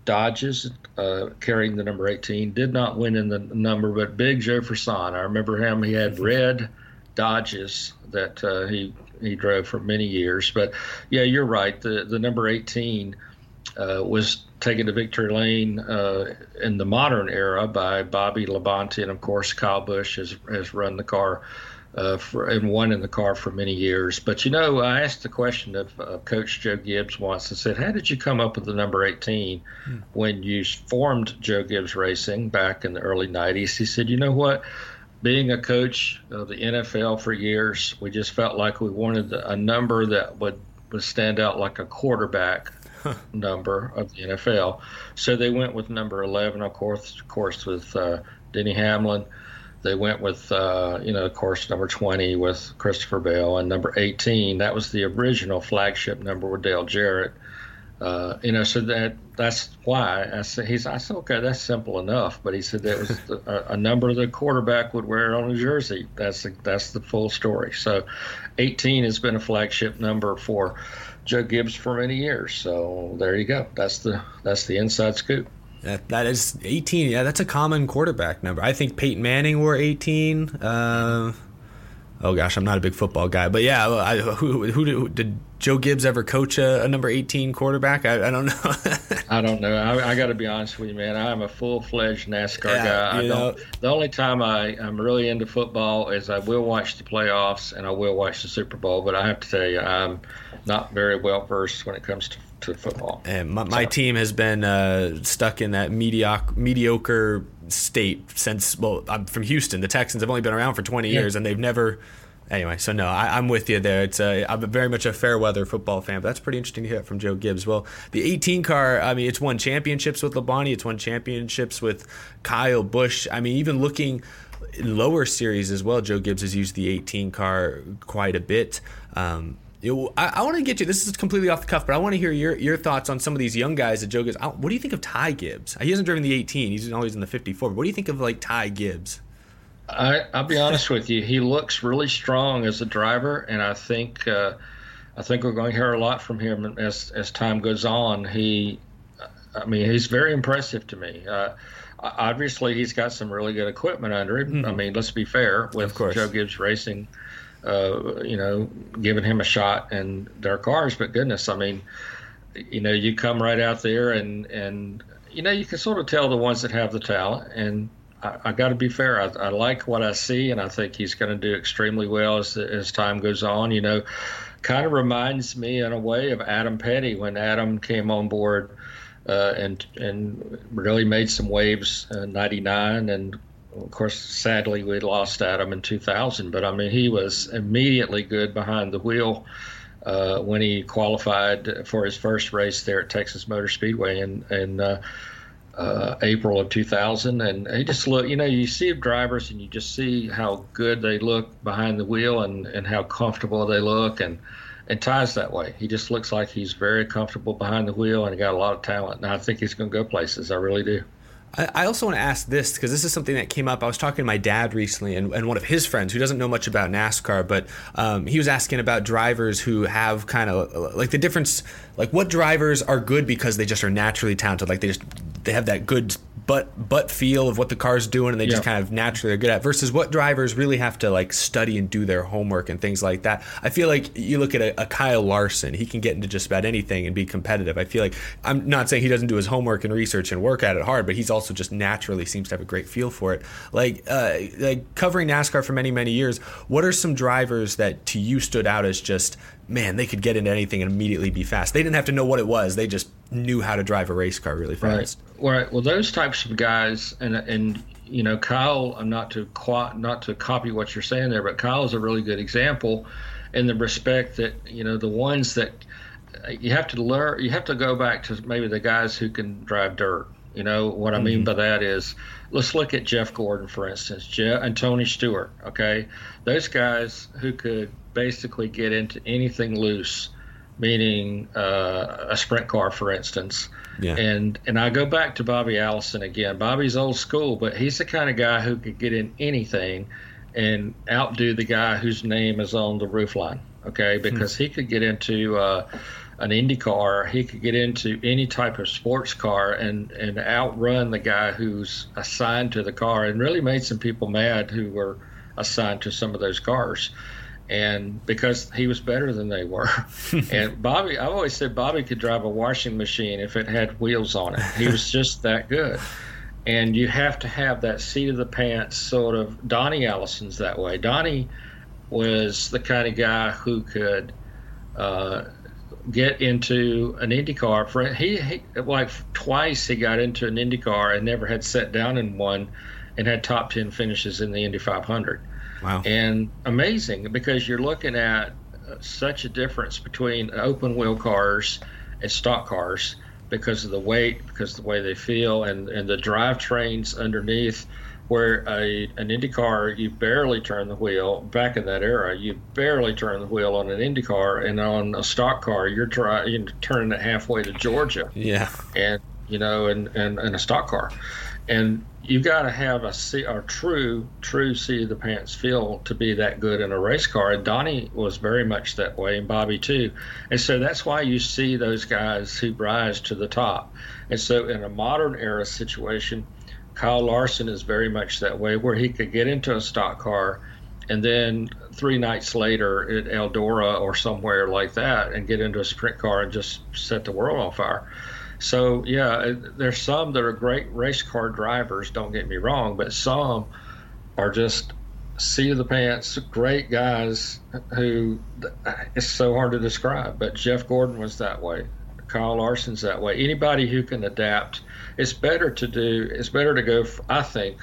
Speaker 2: Dodges uh, carrying the number 18. Did not win in the number, but Big Joe Frasson. I remember him. He had (laughs) red Dodges that uh, he he drove for many years. But yeah, you're right. The the number 18 uh, was taken to victory lane uh, in the modern era by Bobby Labonte, and of course Kyle Busch has has run the car. Uh, for, and won in the car for many years. But you know, I asked the question of uh, Coach Joe Gibbs once and said, "How did you come up with the number 18 hmm. when you formed Joe Gibbs Racing back in the early 90s?" He said, "You know what? Being a coach of the NFL for years, we just felt like we wanted a number that would, would stand out like a quarterback huh. number of the NFL. So they went with number 11, of course, of course with uh, Denny Hamlin. They went with, uh, you know, of course, number 20 with Christopher Bell, and number 18. That was the original flagship number with Dale Jarrett. Uh, you know, so that that's why I said he's. I said, okay, that's simple enough. But he said that was the, a, a, number the quarterback would wear on a jersey. That's the, that's the full story. So, 18 has been a flagship number for Joe Gibbs for many years. So there you go. That's the that's the inside scoop.
Speaker 1: That, that is 18. Yeah, that's a common quarterback number. I think Peyton Manning wore 18. Uh, oh gosh, I'm not a big football guy, but yeah, I, who, who, who did Joe Gibbs ever coach a, a number 18 quarterback? I, I don't know. (laughs)
Speaker 2: I don't know. I, I got to be honest with you, man. I'm a full fledged NASCAR yeah, guy. I don't, the only time I, I'm really into football is I will watch the playoffs and I will watch the Super Bowl, but I have to tell you, I'm not very well versed when it comes to to football.
Speaker 1: And my, my so. team has been uh, stuck in that mediocre, mediocre state since. Well, I'm from Houston. The Texans have only been around for 20 yeah. years, and they've never anyway, so no, I, am with you there. It's a, I'm very much a fair weather football fan, but that's pretty interesting to hear from Joe Gibbs. Well, the 18 car, I mean, it's won championships with Labonte, it's won championships with Kyle Busch. I mean, even looking in lower series as well, Joe Gibbs has used the 18 car quite a bit. Um, I, I want to get you. This is completely off the cuff, but I want to hear your, your thoughts on some of these young guys that Joe Gibbs. What do you think of Ty Gibbs? He hasn't driven the 18. He's always in the 54. But what do you think of like Ty Gibbs?
Speaker 2: I, will be honest with you. He looks really strong as a driver, and I think uh, I think we're going to hear a lot from him as as time goes on. He, I mean, he's very impressive to me. Uh, obviously, he's got some really good equipment under him. Mm-hmm. I mean, let's be fair with Joe Gibbs Racing. Uh, you know, giving him a shot in their cars, but goodness, I mean, you know, you come right out there and and you know you can sort of tell the ones that have the talent and I, I got to be fair. I, I, like what I see, and I think he's going to do extremely well as as time goes on. You know, kind of reminds me in a way of Adam Petty when Adam came on board uh, and and really made some waves in '99, and of course, sadly, we lost Adam in 2000. But I mean, he was immediately good behind the wheel. Uh, when he qualified for his first race there at Texas Motor Speedway, in, and uh, uh, April of 2000, and he just look. You know, you see drivers, and you just see how good they look behind the wheel, and and how comfortable they look, and and Ty's that way. He just looks like he's very comfortable behind the wheel, and he got a lot of talent. And I think he's going to go places. I really do.
Speaker 1: I also want to ask this because this is something that came up. I was talking to my dad recently, and, and one of his friends who doesn't know much about NASCAR, but um, he was asking about drivers who have kind of like the difference, like what drivers are good because they just are naturally talented, like they just they have that good butt butt feel of what the car's doing and they just kind of naturally are good at versus what drivers really have to like study and do their homework and things like that. I feel like you look at a, a, kyle larson he can get into just about anything and be competitive. I feel like i'm not saying he doesn't do his homework and research and work at it hard but he's also just naturally seems to have a great feel for it. Like uh, like covering nascar for many many years what are some drivers that to you stood out as just man, they could get into anything and immediately be fast. They didn't have to know what it was. They just knew how to drive a race car really fast.
Speaker 2: Right. Right. Well, those types of guys, and and you know, Kyle. I'm not to not to copy what you're saying there, but Kyle is a really good example in the respect that you know the ones that uh, you have to learn. You have to go back to maybe the guys who can drive dirt. You know what I mean mm-hmm. by that is, let's look at Jeff Gordon, for instance, Jeff and Tony Stewart. Okay, those guys who could basically get into anything loose, meaning uh, a sprint car, for instance. Yeah. And and I go back to Bobby Allison again. Bobby's old school, but he's the kind of guy who could get in anything and outdo the guy whose name is on the roofline. Okay, hmm. because hmm. he could get into uh, an Indy car, he could get into any type of sports car and and outrun the guy who's assigned to the car, and really made some people mad who were assigned to some of those cars and because he was better than they were. (laughs) and Bobby, I've always said Bobby could drive a washing machine if it had wheels on it. He was just that good. And you have to have that seat of the pants sort of. Donnie Allison's that way. Donnie was the kind of guy who could uh, get into an Indy car. For he, he like twice he got into an Indy car and never had sat down in one, and had top ten finishes in the Indy 500
Speaker 1: Wow.
Speaker 2: And amazing because you're looking at uh, such a difference between open wheel cars and stock cars because of the weight, because of the way they feel, and, and the drivetrains underneath. Where a an Indy car, you barely turn the wheel. Back in that era, you barely turn the wheel on an Indy car, and on a stock car, you're trying you're turning it halfway to Georgia.
Speaker 1: Yeah,
Speaker 2: and you know, and and, and a stock car, and you got to have a, a true, true of the pants feel to be that good in a race car. And Donnie was very much that way, and Bobby too. And so that's why you see those guys who rise to the top. And so in a modern era situation, Kyle Larson is very much that way, where he could get into a stock car and then three nights later at Eldora or somewhere like that and get into a sprint car and just set the world on fire. So yeah, there's some that are great race car drivers. Don't get me wrong, but some are just seat of the pants, great guys who it's so hard to describe. But Jeff Gordon was that way. Kyle Larson's that way. Anybody who can adapt, it's better to do. It's better to go. I think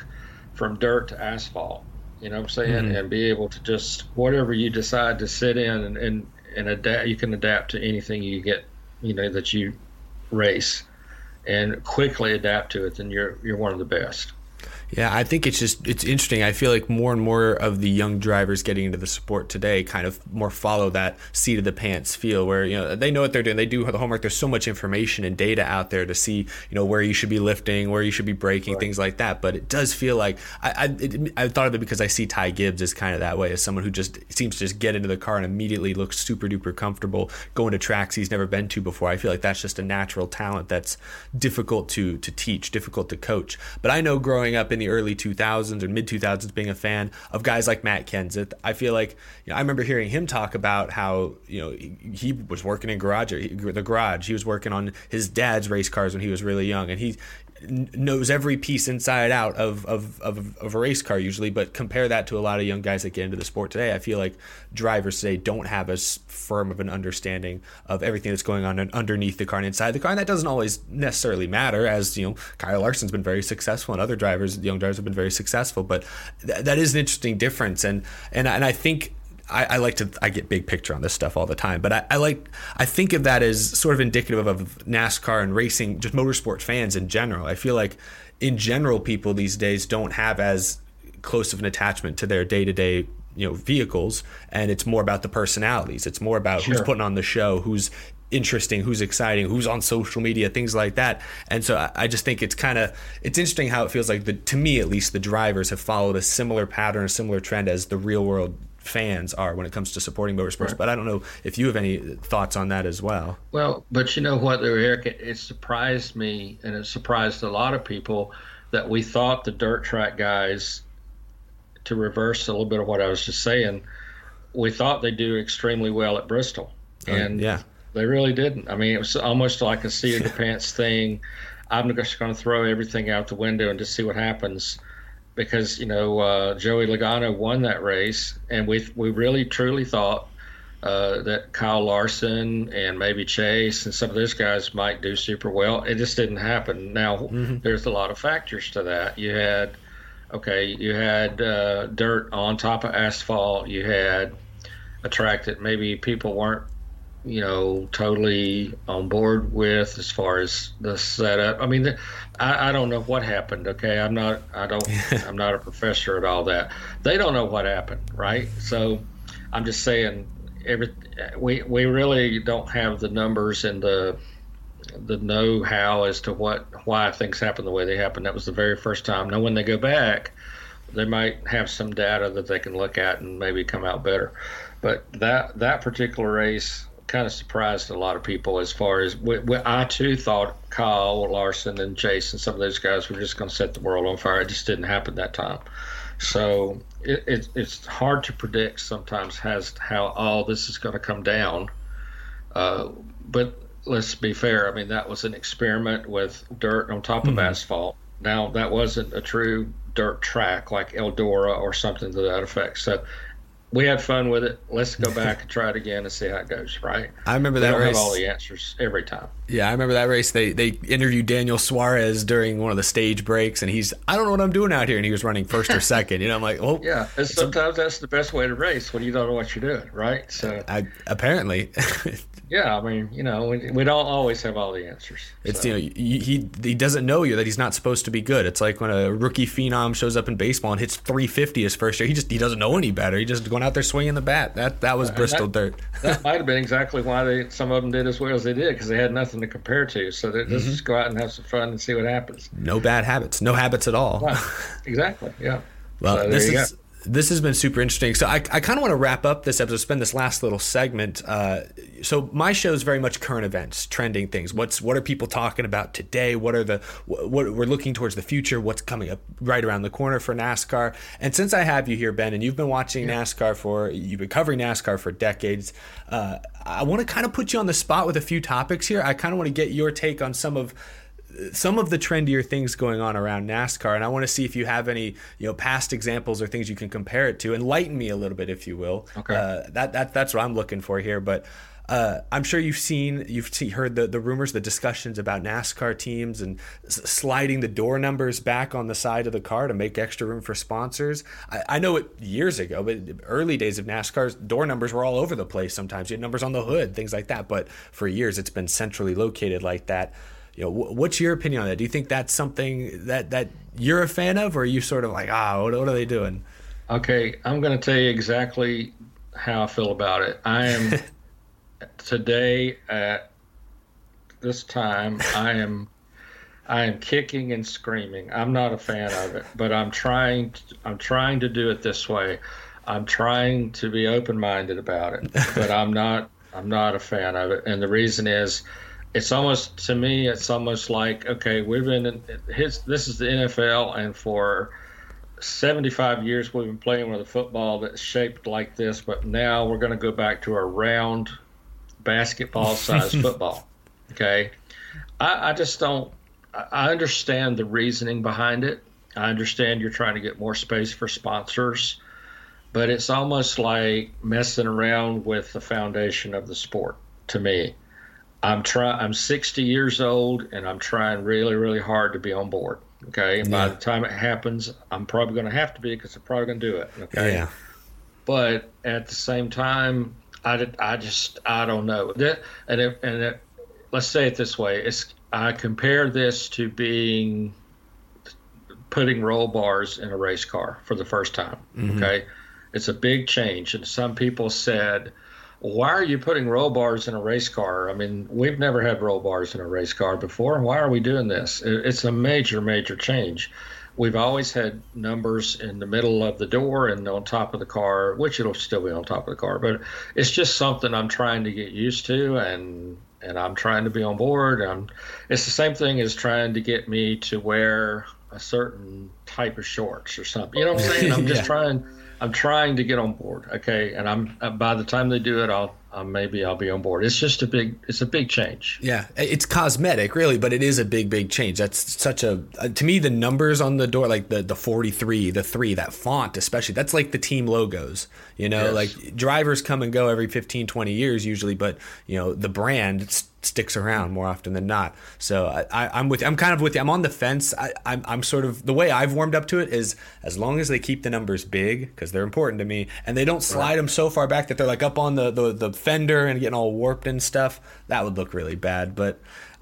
Speaker 2: from dirt to asphalt. You know what I'm saying? Mm-hmm. And be able to just whatever you decide to sit in and, and and adapt. You can adapt to anything you get. You know that you race and quickly adapt to it, then you're you're one of the best.
Speaker 1: Yeah, I think it's just it's interesting. I feel like more and more of the young drivers getting into the sport today kind of more follow that seat of the pants feel where you know they know what they're doing. They do the homework. There's so much information and data out there to see you know where you should be lifting, where you should be breaking, right. things like that. But it does feel like I I, it, I, thought of it because I see Ty Gibbs as kind of that way as someone who just seems to just get into the car and immediately looks super duper comfortable going to tracks he's never been to before. I feel like that's just a natural talent that's difficult to to teach, difficult to coach. But I know growing up in in the early 2000s or mid 2000s being a fan of guys like Matt Kenseth. I feel like you know, I remember hearing him talk about how you know he, he was working in garage the garage. He was working on his dad's race cars when he was really young, and he knows every piece inside out of, of, of, of, a race car usually but compare that to a lot of young guys that get into the sport today i feel like drivers today don't have as firm of an understanding of everything that's going on underneath the car and inside the car and that doesn't always necessarily matter as you know kyle larson's been very successful and other drivers young drivers have been very successful but th- that is an interesting difference and and, and i think I, I, like to I get big picture on this stuff all the time, but I, I, like I think of that as sort of indicative of NASCAR and racing, just motorsport fans in general. I feel like in general people these days don't have as close of an attachment to their day to day you know vehicles, and it's more about the personalities. It's more about sure. who's putting on the show, who's interesting, who's exciting, who's on social media, things like that. And so I, I just think it's kind of it's interesting how it feels like the to me at least the drivers have followed a similar pattern, a similar trend as the real world fans are when it comes to supporting motorsports. Right. But I don't know if you have any thoughts on that as well.
Speaker 2: Well, but you know what, Eric, it surprised me and it surprised a lot of people that we thought the dirt track guys, to reverse a little bit of what I was just saying, we thought they do extremely well at Bristol, oh, and yeah, they really didn't. I mean, it was almost like a seat of the pants thing. I'm just going to throw everything out the window and just see what happens, because you know uh, Joey Logano won that race, and we we really truly thought uh, that Kyle Larson and maybe Chase and some of those guys might do super well. It just didn't happen. Now, mm-hmm. there's a lot of factors to that. You had, okay, you had uh, dirt on top of asphalt. You had a track that maybe people weren't, you know, totally on board with as far as the setup. I mean, the, I, I don't know what happened. Okay, I'm not, I don't, (laughs) I'm not a professor at all that. They don't know what happened, right? So, I'm just saying every we we really don't have the numbers and the the know how as to what why things happen the way they happen. That was the very first time. Now, when they go back, they might have some data that they can look at and maybe come out better. But that that particular race kind of surprised a lot of people as far as we, we, I too thought Kyle Larson and Jason, some of those guys were just going to set the world on fire. It just didn't happen that time. So it, it, it's hard to predict sometimes has how all this is going to come down. Uh, but let's be fair. I mean, that was an experiment with dirt on top mm-hmm. of asphalt. Now that wasn't a true dirt track like Eldora or something to that effect. So we had fun with it. Let's go back and try it again and see how it goes. Right?
Speaker 1: I remember
Speaker 2: we
Speaker 1: that
Speaker 2: don't
Speaker 1: race.
Speaker 2: Have all the answers every time.
Speaker 1: Yeah, I remember that race. They they interviewed Daniel Suarez during one of the stage breaks, and he's I don't know what I'm doing out here, and he was running first or (laughs) second. You know, I'm like, oh,
Speaker 2: yeah. And sometimes a, that's the best way to race when you don't know what you're doing, right? So
Speaker 1: I apparently. (laughs)
Speaker 2: Yeah, I mean, you know, we, we don't always have all the answers.
Speaker 1: It's so. you know he he doesn't know you that he's not supposed to be good. It's like when a rookie phenom shows up in baseball and hits 350 his first year. He just he doesn't know any better. He just going out there swinging the bat. That that was Bristol
Speaker 2: that,
Speaker 1: dirt. (laughs)
Speaker 2: that might have been exactly why they some of them did as well as they did because they had nothing to compare to. So they mm-hmm. just go out and have some fun and see what happens.
Speaker 1: No bad habits. No habits at all.
Speaker 2: Right. Exactly. Yeah.
Speaker 1: Well, so this is. Go this has been super interesting. So I, I kind of want to wrap up this episode, spend this last little segment. Uh, so my show is very much current events, trending things. What's what are people talking about today? What are the what we're looking towards the future? What's coming up right around the corner for NASCAR? And since I have you here, Ben, and you've been watching yeah. NASCAR for you've been covering NASCAR for decades, uh, I want to kind of put you on the spot with a few topics here. I kind of want to get your take on some of some of the trendier things going on around NASCAR, and I want to see if you have any you know past examples or things you can compare it to. Enlighten me a little bit, if you will.
Speaker 2: Okay.
Speaker 1: Uh, that that that's what I'm looking for here. But uh, I'm sure you've seen, you've see, heard the, the rumors, the discussions about NASCAR teams and s- sliding the door numbers back on the side of the car to make extra room for sponsors. I, I know it years ago, but early days of NASCAR's door numbers were all over the place. Sometimes you had numbers on the hood, things like that. But for years, it's been centrally located like that you know, what's your opinion on that? Do you think that's something that that you're a fan of, or are you sort of like, ah, what, what are they doing?
Speaker 2: Okay, I'm going to tell you exactly how I feel about it. I am (laughs) today at this time. I am I am kicking and screaming. I'm not a fan of it, but I'm trying. To, I'm trying to do it this way. I'm trying to be open-minded about it, but I'm not. I'm not a fan of it, and the reason is it's almost to me it's almost like okay we've been in his this is the NFL and for 75 years we've been playing with a football that's shaped like this but now we're going to go back to a round basketball size (laughs) football okay? I, I just don't I understand the reasoning behind it. I understand you're trying to get more space for sponsors but it's almost like messing around with the foundation of the sport to me I'm try I'm 60 years old and I'm trying really really hard to be on board. Okay, and yeah. by the time it happens, I'm probably going to have to be because I'm probably going to do it. Okay,
Speaker 1: yeah.
Speaker 2: But at the same time, I, did, I just I don't know. That, and it, and it, let's say it this way: it's I compare this to being putting roll bars in a race car for the first time. Mm-hmm. Okay, it's a big change, and some people said why are you putting roll bars in a race car? I mean, we've never had roll bars in a race car before. Why are we doing this? It's a major, major change. We've always had numbers in the middle of the door and on top of the car, which it'll still be on top of the car, but it's just something I'm trying to get used to and and I'm trying to be on board. I'm, it's the same thing as trying to get me to wear a certain type of shorts or something. You know what I'm saying? I'm (laughs) just yeah. trying I'm trying to get on board. Okay, and I'm uh, by the time they do it, I'll uh, maybe I'll be on board. It's just a big it's a big change.
Speaker 1: Yeah, it's cosmetic, really, but it is a big big change. That's such a uh, to me the numbers on the door, like the the 43, the three, that font especially. That's like the team logos. You know, yes. like drivers come and go every 15, 20 years usually, but you know the brand sticks around more often than not. So I, am with I'm kind of with you. I'm on the fence. I, I'm, I'm sort of the way I've warmed up to it is as long as they keep the numbers big because they're important to me, and they don't slide right. them so far back that they're like up on the, the the fender and getting all warped and stuff. That would look really bad. But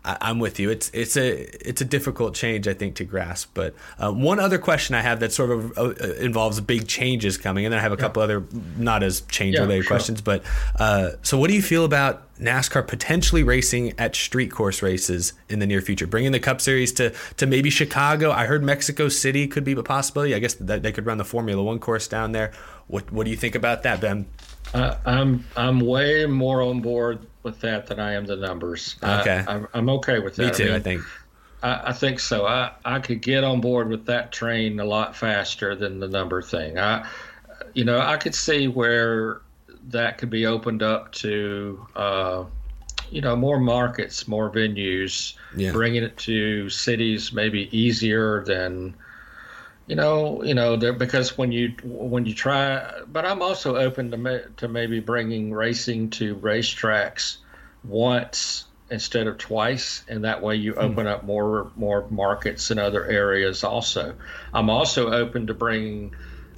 Speaker 1: I, am with you. It's it's a it's a difficult change I think to grasp. But uh, one other question I have that sort of uh, involves big changes coming, and then I have a couple other not as change related yeah, sure. questions. But uh, so, what do you feel about NASCAR potentially racing at street course races in the near future, bringing the Cup Series to to maybe Chicago? I heard Mexico City could be a possibility. I guess that they could run the Formula One course down there. What what do you think about that, Ben?
Speaker 2: Uh, I'm I'm way more on board with that than I am the numbers.
Speaker 1: Okay,
Speaker 2: I, am okay with that.
Speaker 1: Me too. I, mean, I think.
Speaker 2: I, I, think so. I I could get on board with that train a lot faster than the number thing. I, you know, I could see where that could be opened up to. Uh, you know, more markets, more venues, yeah. bringing it to cities maybe easier than you know, you know, because when you when you try, but I'm also open to to maybe bringing racing to racetracks once instead of twice, and that way you hmm. open up more more markets in other areas. Also, I'm also open to bringing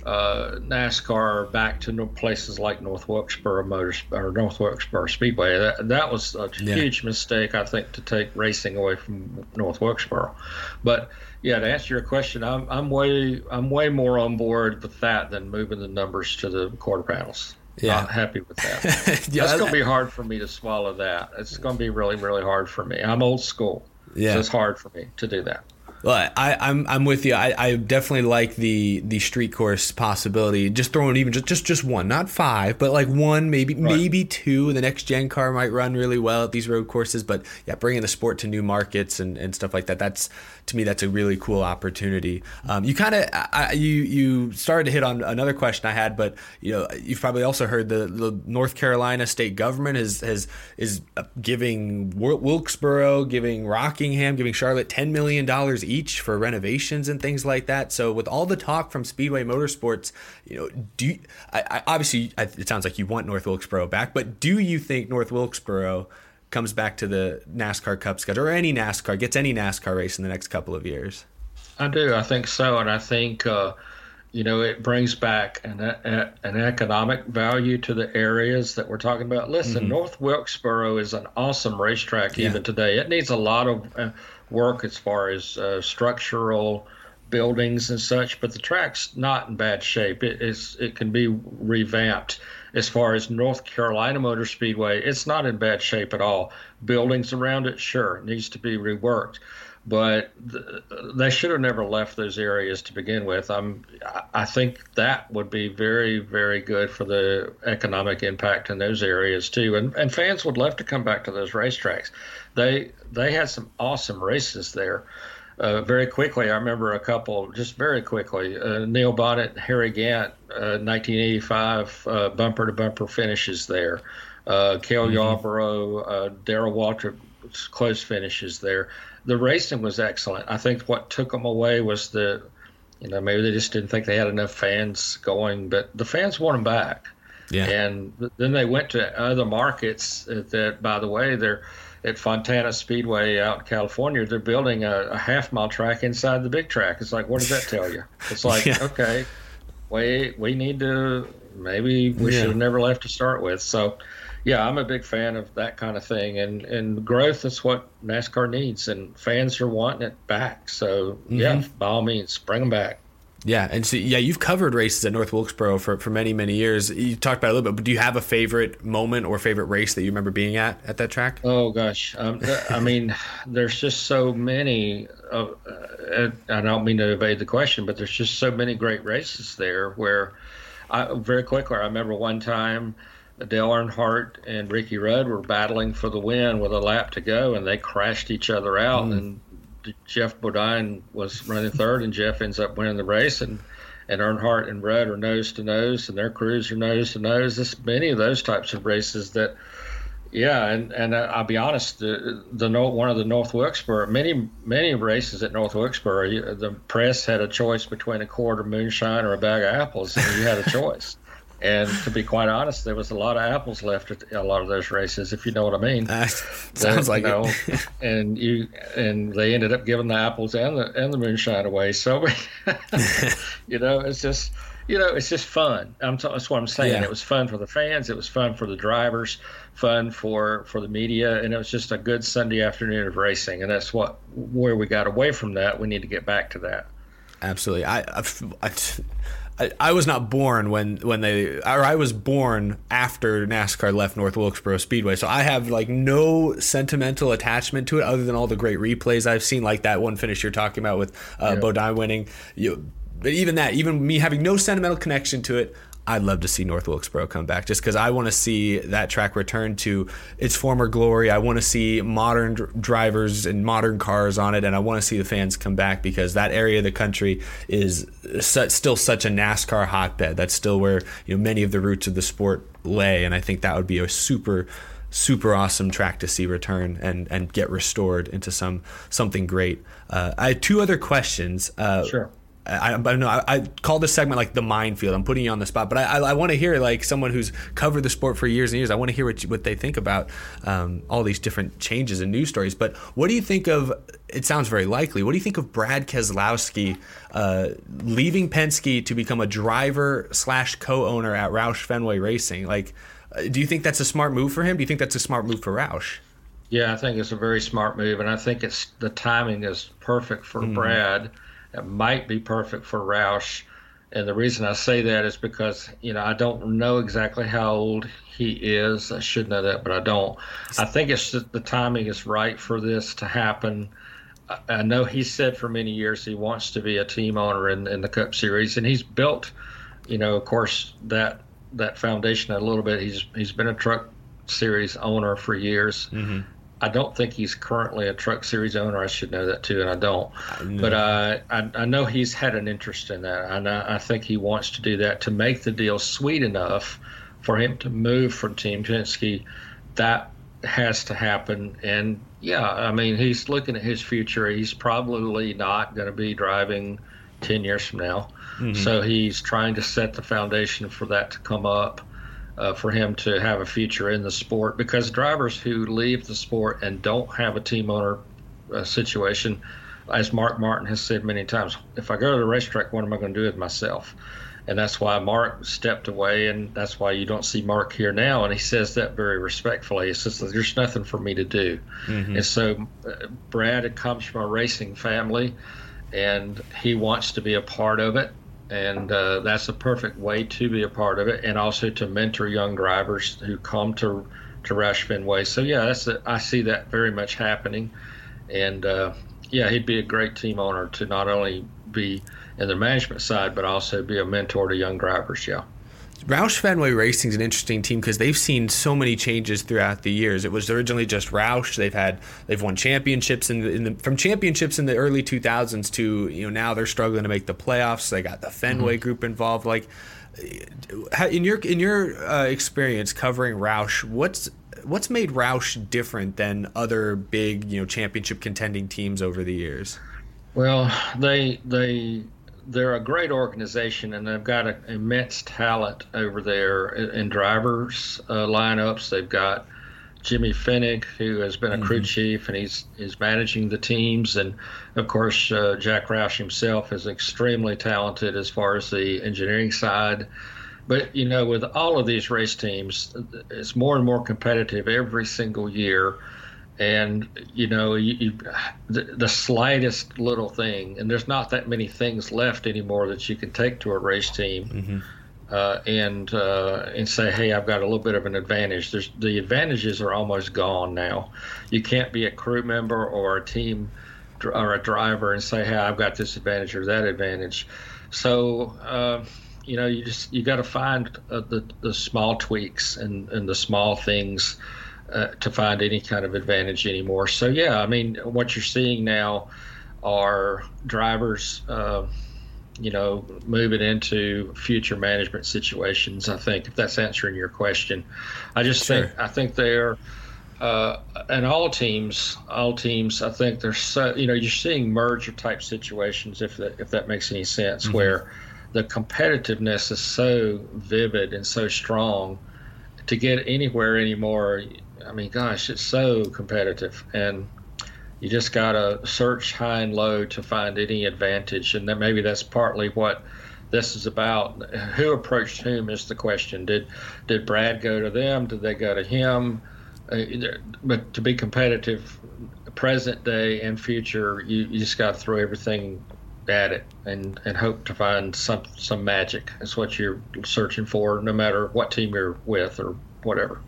Speaker 2: uh, NASCAR back to places like North Wilkesboro Motors or North Wilkesboro Speedway. That, that was a yeah. huge mistake, I think, to take racing away from North Wilkesboro. But yeah, to answer your question, I'm I'm way I'm way more on board with that than moving the numbers to the quarter panels. Yeah, Not happy with that. (laughs) yeah, That's going to be hard for me to swallow that. It's going to be really really hard for me. I'm old school. Yeah, so it's hard for me to do that.
Speaker 1: Well, I, I'm I'm with you. I, I definitely like the the street course possibility. Just throwing even just just, just one, not five, but like one, maybe right. maybe two. The next gen car might run really well at these road courses. But yeah, bringing the sport to new markets and, and stuff like that. That's to me that's a really cool opportunity. Um, you kind of you you started to hit on another question I had, but you know you've probably also heard the, the North Carolina state government has has is giving Wilkesboro, giving Rockingham, giving Charlotte ten million dollars each for renovations and things like that. So with all the talk from Speedway Motorsports, you know, do you, I, I, obviously I, it sounds like you want North Wilkesboro back, but do you think North Wilkesboro comes back to the NASCAR Cup schedule or any NASCAR gets any NASCAR race in the next couple of years?
Speaker 2: I do. I think so, and I think. Uh, you know, it brings back an, a, an economic value to the areas that we're talking about. Listen, mm-hmm. North Wilkesboro is an awesome racetrack yeah. even today. It needs a lot of uh, work as far as uh, structural buildings and such, but the track's not in bad shape. It is it can be revamped. As far as North Carolina Motor Speedway, it's not in bad shape at all. Buildings around it, sure, needs to be reworked, but th- they should have never left those areas to begin with. I'm, I think that would be very, very good for the economic impact in those areas too, and and fans would love to come back to those racetracks they they had some awesome races there. Uh, very quickly, I remember a couple, just very quickly. Uh, Neil Bonnett, Harry Gant, uh, 1985 uh, bumper to bumper finishes there. Uh, Cale mm-hmm. Yarborough, uh, Darrell Waltrip, close finishes there. The racing was excellent. I think what took them away was the, you know, maybe they just didn't think they had enough fans going, but the fans want them back. Yeah. And then they went to other markets uh, that, by the way, they're at Fontana Speedway out in California, they're building a, a, half mile track inside the big track. It's like, what does that tell you? It's like, (laughs) yeah. okay, we we need to maybe we yeah. should have never left to start with. So, yeah, I'm a big fan of that kind of thing, and and growth is what NASCAR needs, and fans are wanting it back. So, mm-hmm. yeah, by all means, bring them back.
Speaker 1: Yeah, and so yeah, you've covered races at North Wilkesboro for, for many many years. You talked about it a little bit, but do you have a favorite moment or favorite race that you remember being at at that track?
Speaker 2: Oh gosh, um, I mean, there's just so many. Uh, I don't mean to evade the question, but there's just so many great races there. Where, I, very quickly, I remember one time. Dale Earnhardt and Ricky Rudd were battling for the win with a lap to go, and they crashed each other out. Mm. And Geoff Bodine was running third, and Geoff ends up winning the race, and and Earnhardt and Rudd are nose to nose, and their crews are nose to nose. There's many of those types of races that, yeah, and and I'll be honest, the the one of the North Wilkesboro, many many races at North Wilkesboro, the press had a choice between a quart of moonshine or a bag of apples, and you had a choice. And to be quite honest, there was a lot of apples left at a lot of those races, if you know what I mean. Uh,
Speaker 1: sounds that, like you know,
Speaker 2: it. and you and they ended up giving the apples and the and the moonshine away. So, (laughs) you know, it's just you know, it's just fun. I'm t- that's what I'm saying. Yeah. It was fun for the fans. It was fun for the drivers. Fun for for the media, and it was just a good Sunday afternoon of racing. And that's what where we got away from that. We need to get back to that.
Speaker 1: Absolutely. I, I, I I, I, was not born when when they or I was born after NASCAR left North Wilkesboro Speedway, so I have like no sentimental attachment to it other than all the great replays I've seen, like that one finish you're talking about with uh, yeah. Bodine winning. You, but even that, even me having no sentimental connection to it, I'd love to see North Wilkesboro come back just because I want to see that track return to its former glory. I want to see modern dr- drivers and modern cars on it, and I want to see the fans come back because that area of the country is still such a NASCAR hotbed. That's still where you know many of the roots of the sport lay, and I think that would be a super super awesome track to see return and and get restored into some something great. Uh, I have two other questions.
Speaker 2: Uh, sure.
Speaker 1: I, I don't know. I, I, call this segment like the minefield. I'm putting you on the spot, but I, I, I want to hear like someone who's covered the sport for years and years. I want to hear what, you, what they think about um, all these different changes and news stories. But what do you think of? It sounds very likely. What do you think of Brad Keselowski uh, leaving Penske to become a driver slash co-owner at Roush Fenway Racing? Like, uh, do you think that's a smart move for him? Do you think that's a smart move for Roush?
Speaker 2: Yeah, I think it's a very smart move, and I think it's the timing is perfect for mm. Brad that might be perfect for Roush. And the reason I say that is because, you know, I don't know exactly how old he is. I should know that, but I don't. I think it's just the timing is right for this to happen. I know he said for many years he wants to be a team owner in, in the Cup Series, and he's built, you know, of course, that that foundation a little bit. He's he's been a Truck Series owner for years. Mm-hmm. I don't think he's currently a Truck Series owner. I should know that too, and I don't. I but uh, I, I know he's had an interest in that, and I, I think he wants to do that to make the deal sweet enough for him to move from Team Penske. That has to happen, and yeah, I mean he's looking at his future. He's probably not going to be driving ten years from now, mm-hmm. so he's trying to set the foundation for that to come up uh, for him to have a future in the sport because drivers who leave the sport and don't have a team owner uh, situation, as Mark Martin has said many times, if I go to the racetrack, what am I going to do with myself? And that's why Mark stepped away, and that's why you don't see Mark here now. And he says that very respectfully. He says, There's nothing for me to do. Mm-hmm. And so uh, Brad comes from a racing family, and he wants to be a part of it and uh, that's a perfect way to be a part of it, and also to mentor young drivers who come to to Roush Fenway. So yeah, that's a, I see that very much happening, and uh, yeah, he'd be a great team owner to not only be in the management side, but also be a mentor to young drivers. Yeah.
Speaker 1: Roush Fenway Racing is an interesting team because they've seen so many changes throughout the years. It was originally just Roush. They've had they've won championships in the, in the, from championships in the early 2000s to you know now they're struggling to make the playoffs. They got the Fenway mm-hmm. group involved. Like in your in your uh, experience covering Roush, what's what's made Roush different than other big you know championship contending teams over the years?
Speaker 2: Well, they they they're a great organization and they've got an immense talent over there in drivers uh, lineups. They've got Jimmy Fennig, who has been a crew mm-hmm. chief and he's he's managing the teams, and of course uh, Jack Roush himself is extremely talented as far as the engineering side. But you know, with all of these race teams, it's more and more competitive every single year and you know you, you, the, the, slightest little thing and there's not that many things left anymore that you can take to a race team mm-hmm. uh, and uh, and say hey I've got a little bit of an advantage. There's the advantages are almost gone now. You can't be a crew member or a team or a driver and say hey I've got this advantage or that advantage. So uh, you know you just you got to find uh, the the small tweaks and and the small things uh, to find any kind of advantage anymore. So yeah, I mean, what you're seeing now are drivers, uh, you know, moving into future management situations. I think if that's answering your question, I just sure. think I think they're. Uh, and all teams, all teams, I think there's so you know you're seeing merger type situations if that if that makes any sense, mm-hmm. where the competitiveness is so vivid and so strong to get anywhere anymore I mean, gosh, it's so competitive, and you just got to search high and low to find any advantage, and maybe that's partly what this is about. Who approached whom is the question. Did did Brad go to them? Did they go to him? Uh, but to be competitive, present day and future, you, you just got to throw everything at it and, and hope to find some some magic. That's what you're searching for, no matter what team you're with or whatever.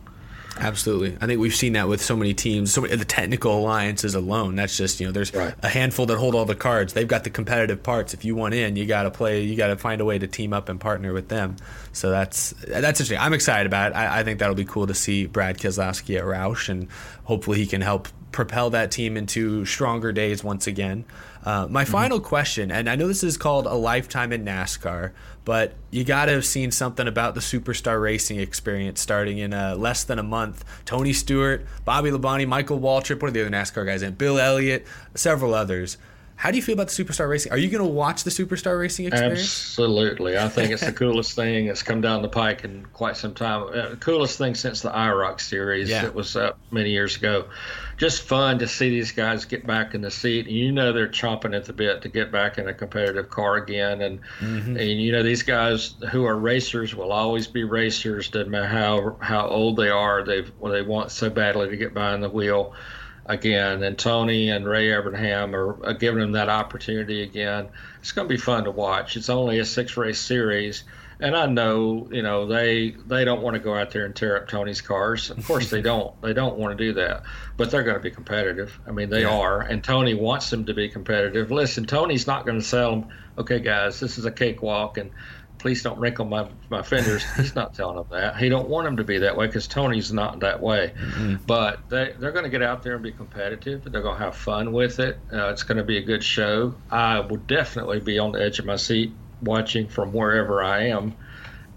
Speaker 1: Absolutely. I think we've seen that with so many teams, so many, the technical alliances alone. That's just, you know, there's right. a handful that hold all the cards. They've got the competitive parts. If you want in, you got to play, you got to find a way to team up and partner with them. So that's that's interesting. I'm excited about it. I, I think that'll be cool to see Brad Keselowski at Roush, and hopefully he can help propel that team into stronger days once again. Uh, my mm-hmm. final question, and I know this is called a lifetime in NASCAR, but you got to have seen something about the superstar racing experience starting in uh, less than a month. Tony Stewart, Bobby Labonte, Michael Waltrip, what are the other NASCAR guys in? Bill Elliott, several others. How do you feel about the superstar racing? Are you going to watch the superstar racing experience?
Speaker 2: Absolutely. I think it's the (laughs) coolest thing that's come down the pike in quite some time. Uh, coolest thing since the IROC series yeah. that was up many years ago. Just fun to see these guys get back in the seat. And you know they're chomping at the bit to get back in a competitive car again. And mm-hmm. and you know these guys who are racers will always be racers. Doesn't matter how how old they are. They've well, they want so badly to get behind the wheel again, and Tony and Ray Evernham are, giving them that opportunity again. It's going to be fun to watch. It's only a six race series, and I know you know they they don't want to go out there and tear up Tony's cars. Of course they (laughs) don't. They don't want to do that, but they're going to be competitive. I mean they yeah. are, and Tony wants them to be competitive. Listen, Tony's not going to sell them. Okay, guys, this is a cakewalk, and please don't wrinkle my, my fenders. (laughs) He's not telling them that. He don't want them to be that way because Tony's not that way. Mm-hmm. But they, they're going to get out there and be competitive. They're going to have fun with it. Uh, it's going to be a good show. I will definitely be on the edge of my seat watching from wherever I am.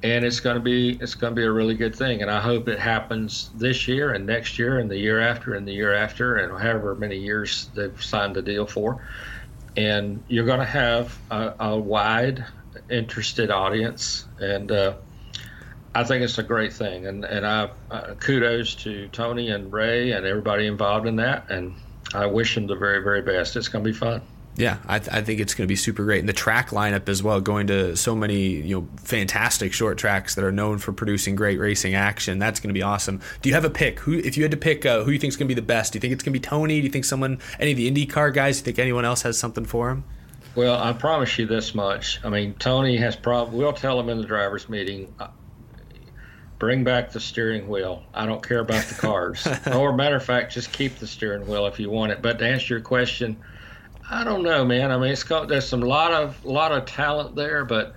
Speaker 2: And it's going to be it's going to be a really good thing, and I hope it happens this year and next year and the year after and the year after and however many years they've signed the deal for. And you're going to have a, a wide interested audience, and uh, I think it's a great thing. And and I uh, kudos to Tony and Ray and everybody involved in that, and I wish them the very very best. It's going to be fun.
Speaker 1: Yeah, I, th- I, think it's going to be super great, and the track lineup as well. Going to so many you know fantastic short tracks that are known for producing great racing action. That's going to be awesome. Do you have a pick? Who, if you had to pick, uh, who you think is going to be the best? Do you think it's going to be Tony? Do you think someone, any of the IndyCar guys? Do you think anyone else has something for him?
Speaker 2: Well, I promise you this much. I mean, Tony has probably, we'll tell him in the driver's meeting, uh, bring back the steering wheel. I don't care about the cars. (laughs) or, matter of fact, just keep the steering wheel if you want it. But to answer your question, I don't know, man. I mean, it's got, there's some lot of lot of talent there, but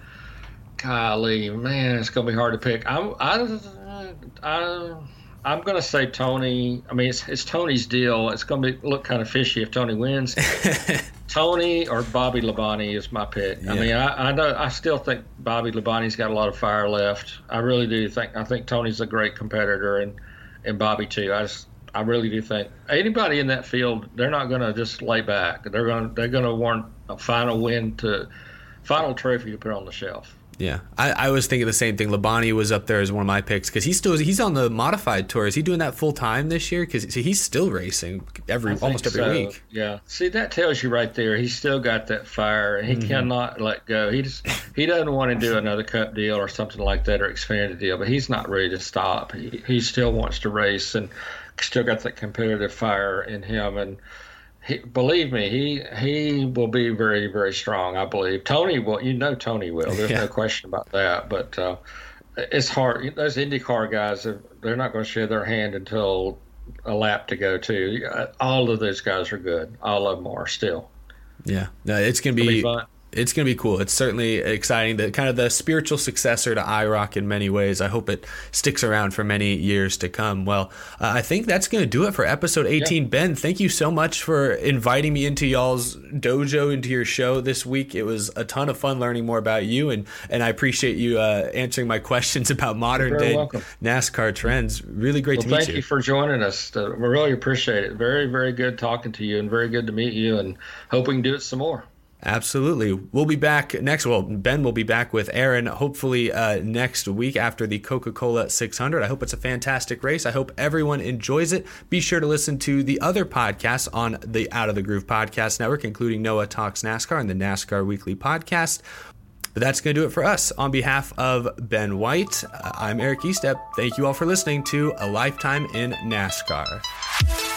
Speaker 2: golly, man, it's gonna be hard to pick. I'm I, I I'm gonna say Tony. I mean, it's, it's Tony's deal. It's gonna be look kind of fishy if Tony wins. (laughs) Tony or Bobby Labonte is my pick. Yeah. I mean, I, I know I still think Bobby Labonte's got a lot of fire left. I really do think. I think Tony's a great competitor, and and Bobby too. I just I really do think anybody in that field, they're not going to just lay back. They're going to they're going to want a final win to final trophy to put on the shelf.
Speaker 1: Yeah, I, I was thinking the same thing. Labonte was up there as one of my picks because he's still he's on the modified tour. Is he doing that full time this year? Because he's still racing every almost every so. week.
Speaker 2: Yeah, see that tells you right there. He's still got that fire. And he mm-hmm. cannot let go. He just he doesn't want to do another Cup deal or something like that or expanded deal. But he's not ready to stop. He, he still wants to race and still got that competitive fire in him, and he, believe me, he he will be very very strong. I believe Tony will. You know Tony will. There's yeah. no question about that. But uh, it's hard. Those IndyCar guys, they're not going to share their hand until a lap to go. To all of those guys are good. All of them are still.
Speaker 1: Yeah, no, it's going to be, be it's going to be cool. It's certainly exciting. The kind of the spiritual successor to IROC in many ways. I hope it sticks around for many years to come. Well, uh, I think that's going to do it for episode 18. Yeah. Ben, thank you so much for inviting me into y'all's dojo, into your show this week. It was a ton of fun learning more about you, and and I appreciate you uh, answering my (laughs) questions about modern day welcome. NASCAR trends. Really great
Speaker 2: well,
Speaker 1: to meet
Speaker 2: thank
Speaker 1: you.
Speaker 2: Thank you for joining us. Uh, we really appreciate it. Very very good talking to you, and very good to meet you, and hope we can do it some more.
Speaker 1: Absolutely. We'll be back next. Well, Ben will be back with Aaron hopefully uh, next week after the Coca Cola 600. I hope it's a fantastic race. I hope everyone enjoys it. Be sure to listen to the other podcasts on the Out of the Groove Podcast Network, including Noah Talks NASCAR and the NASCAR Weekly Podcast. But that's going to do it for us. On behalf of Ben White, uh, I'm Eric Estepp. Thank you all for listening to A Lifetime in NASCAR.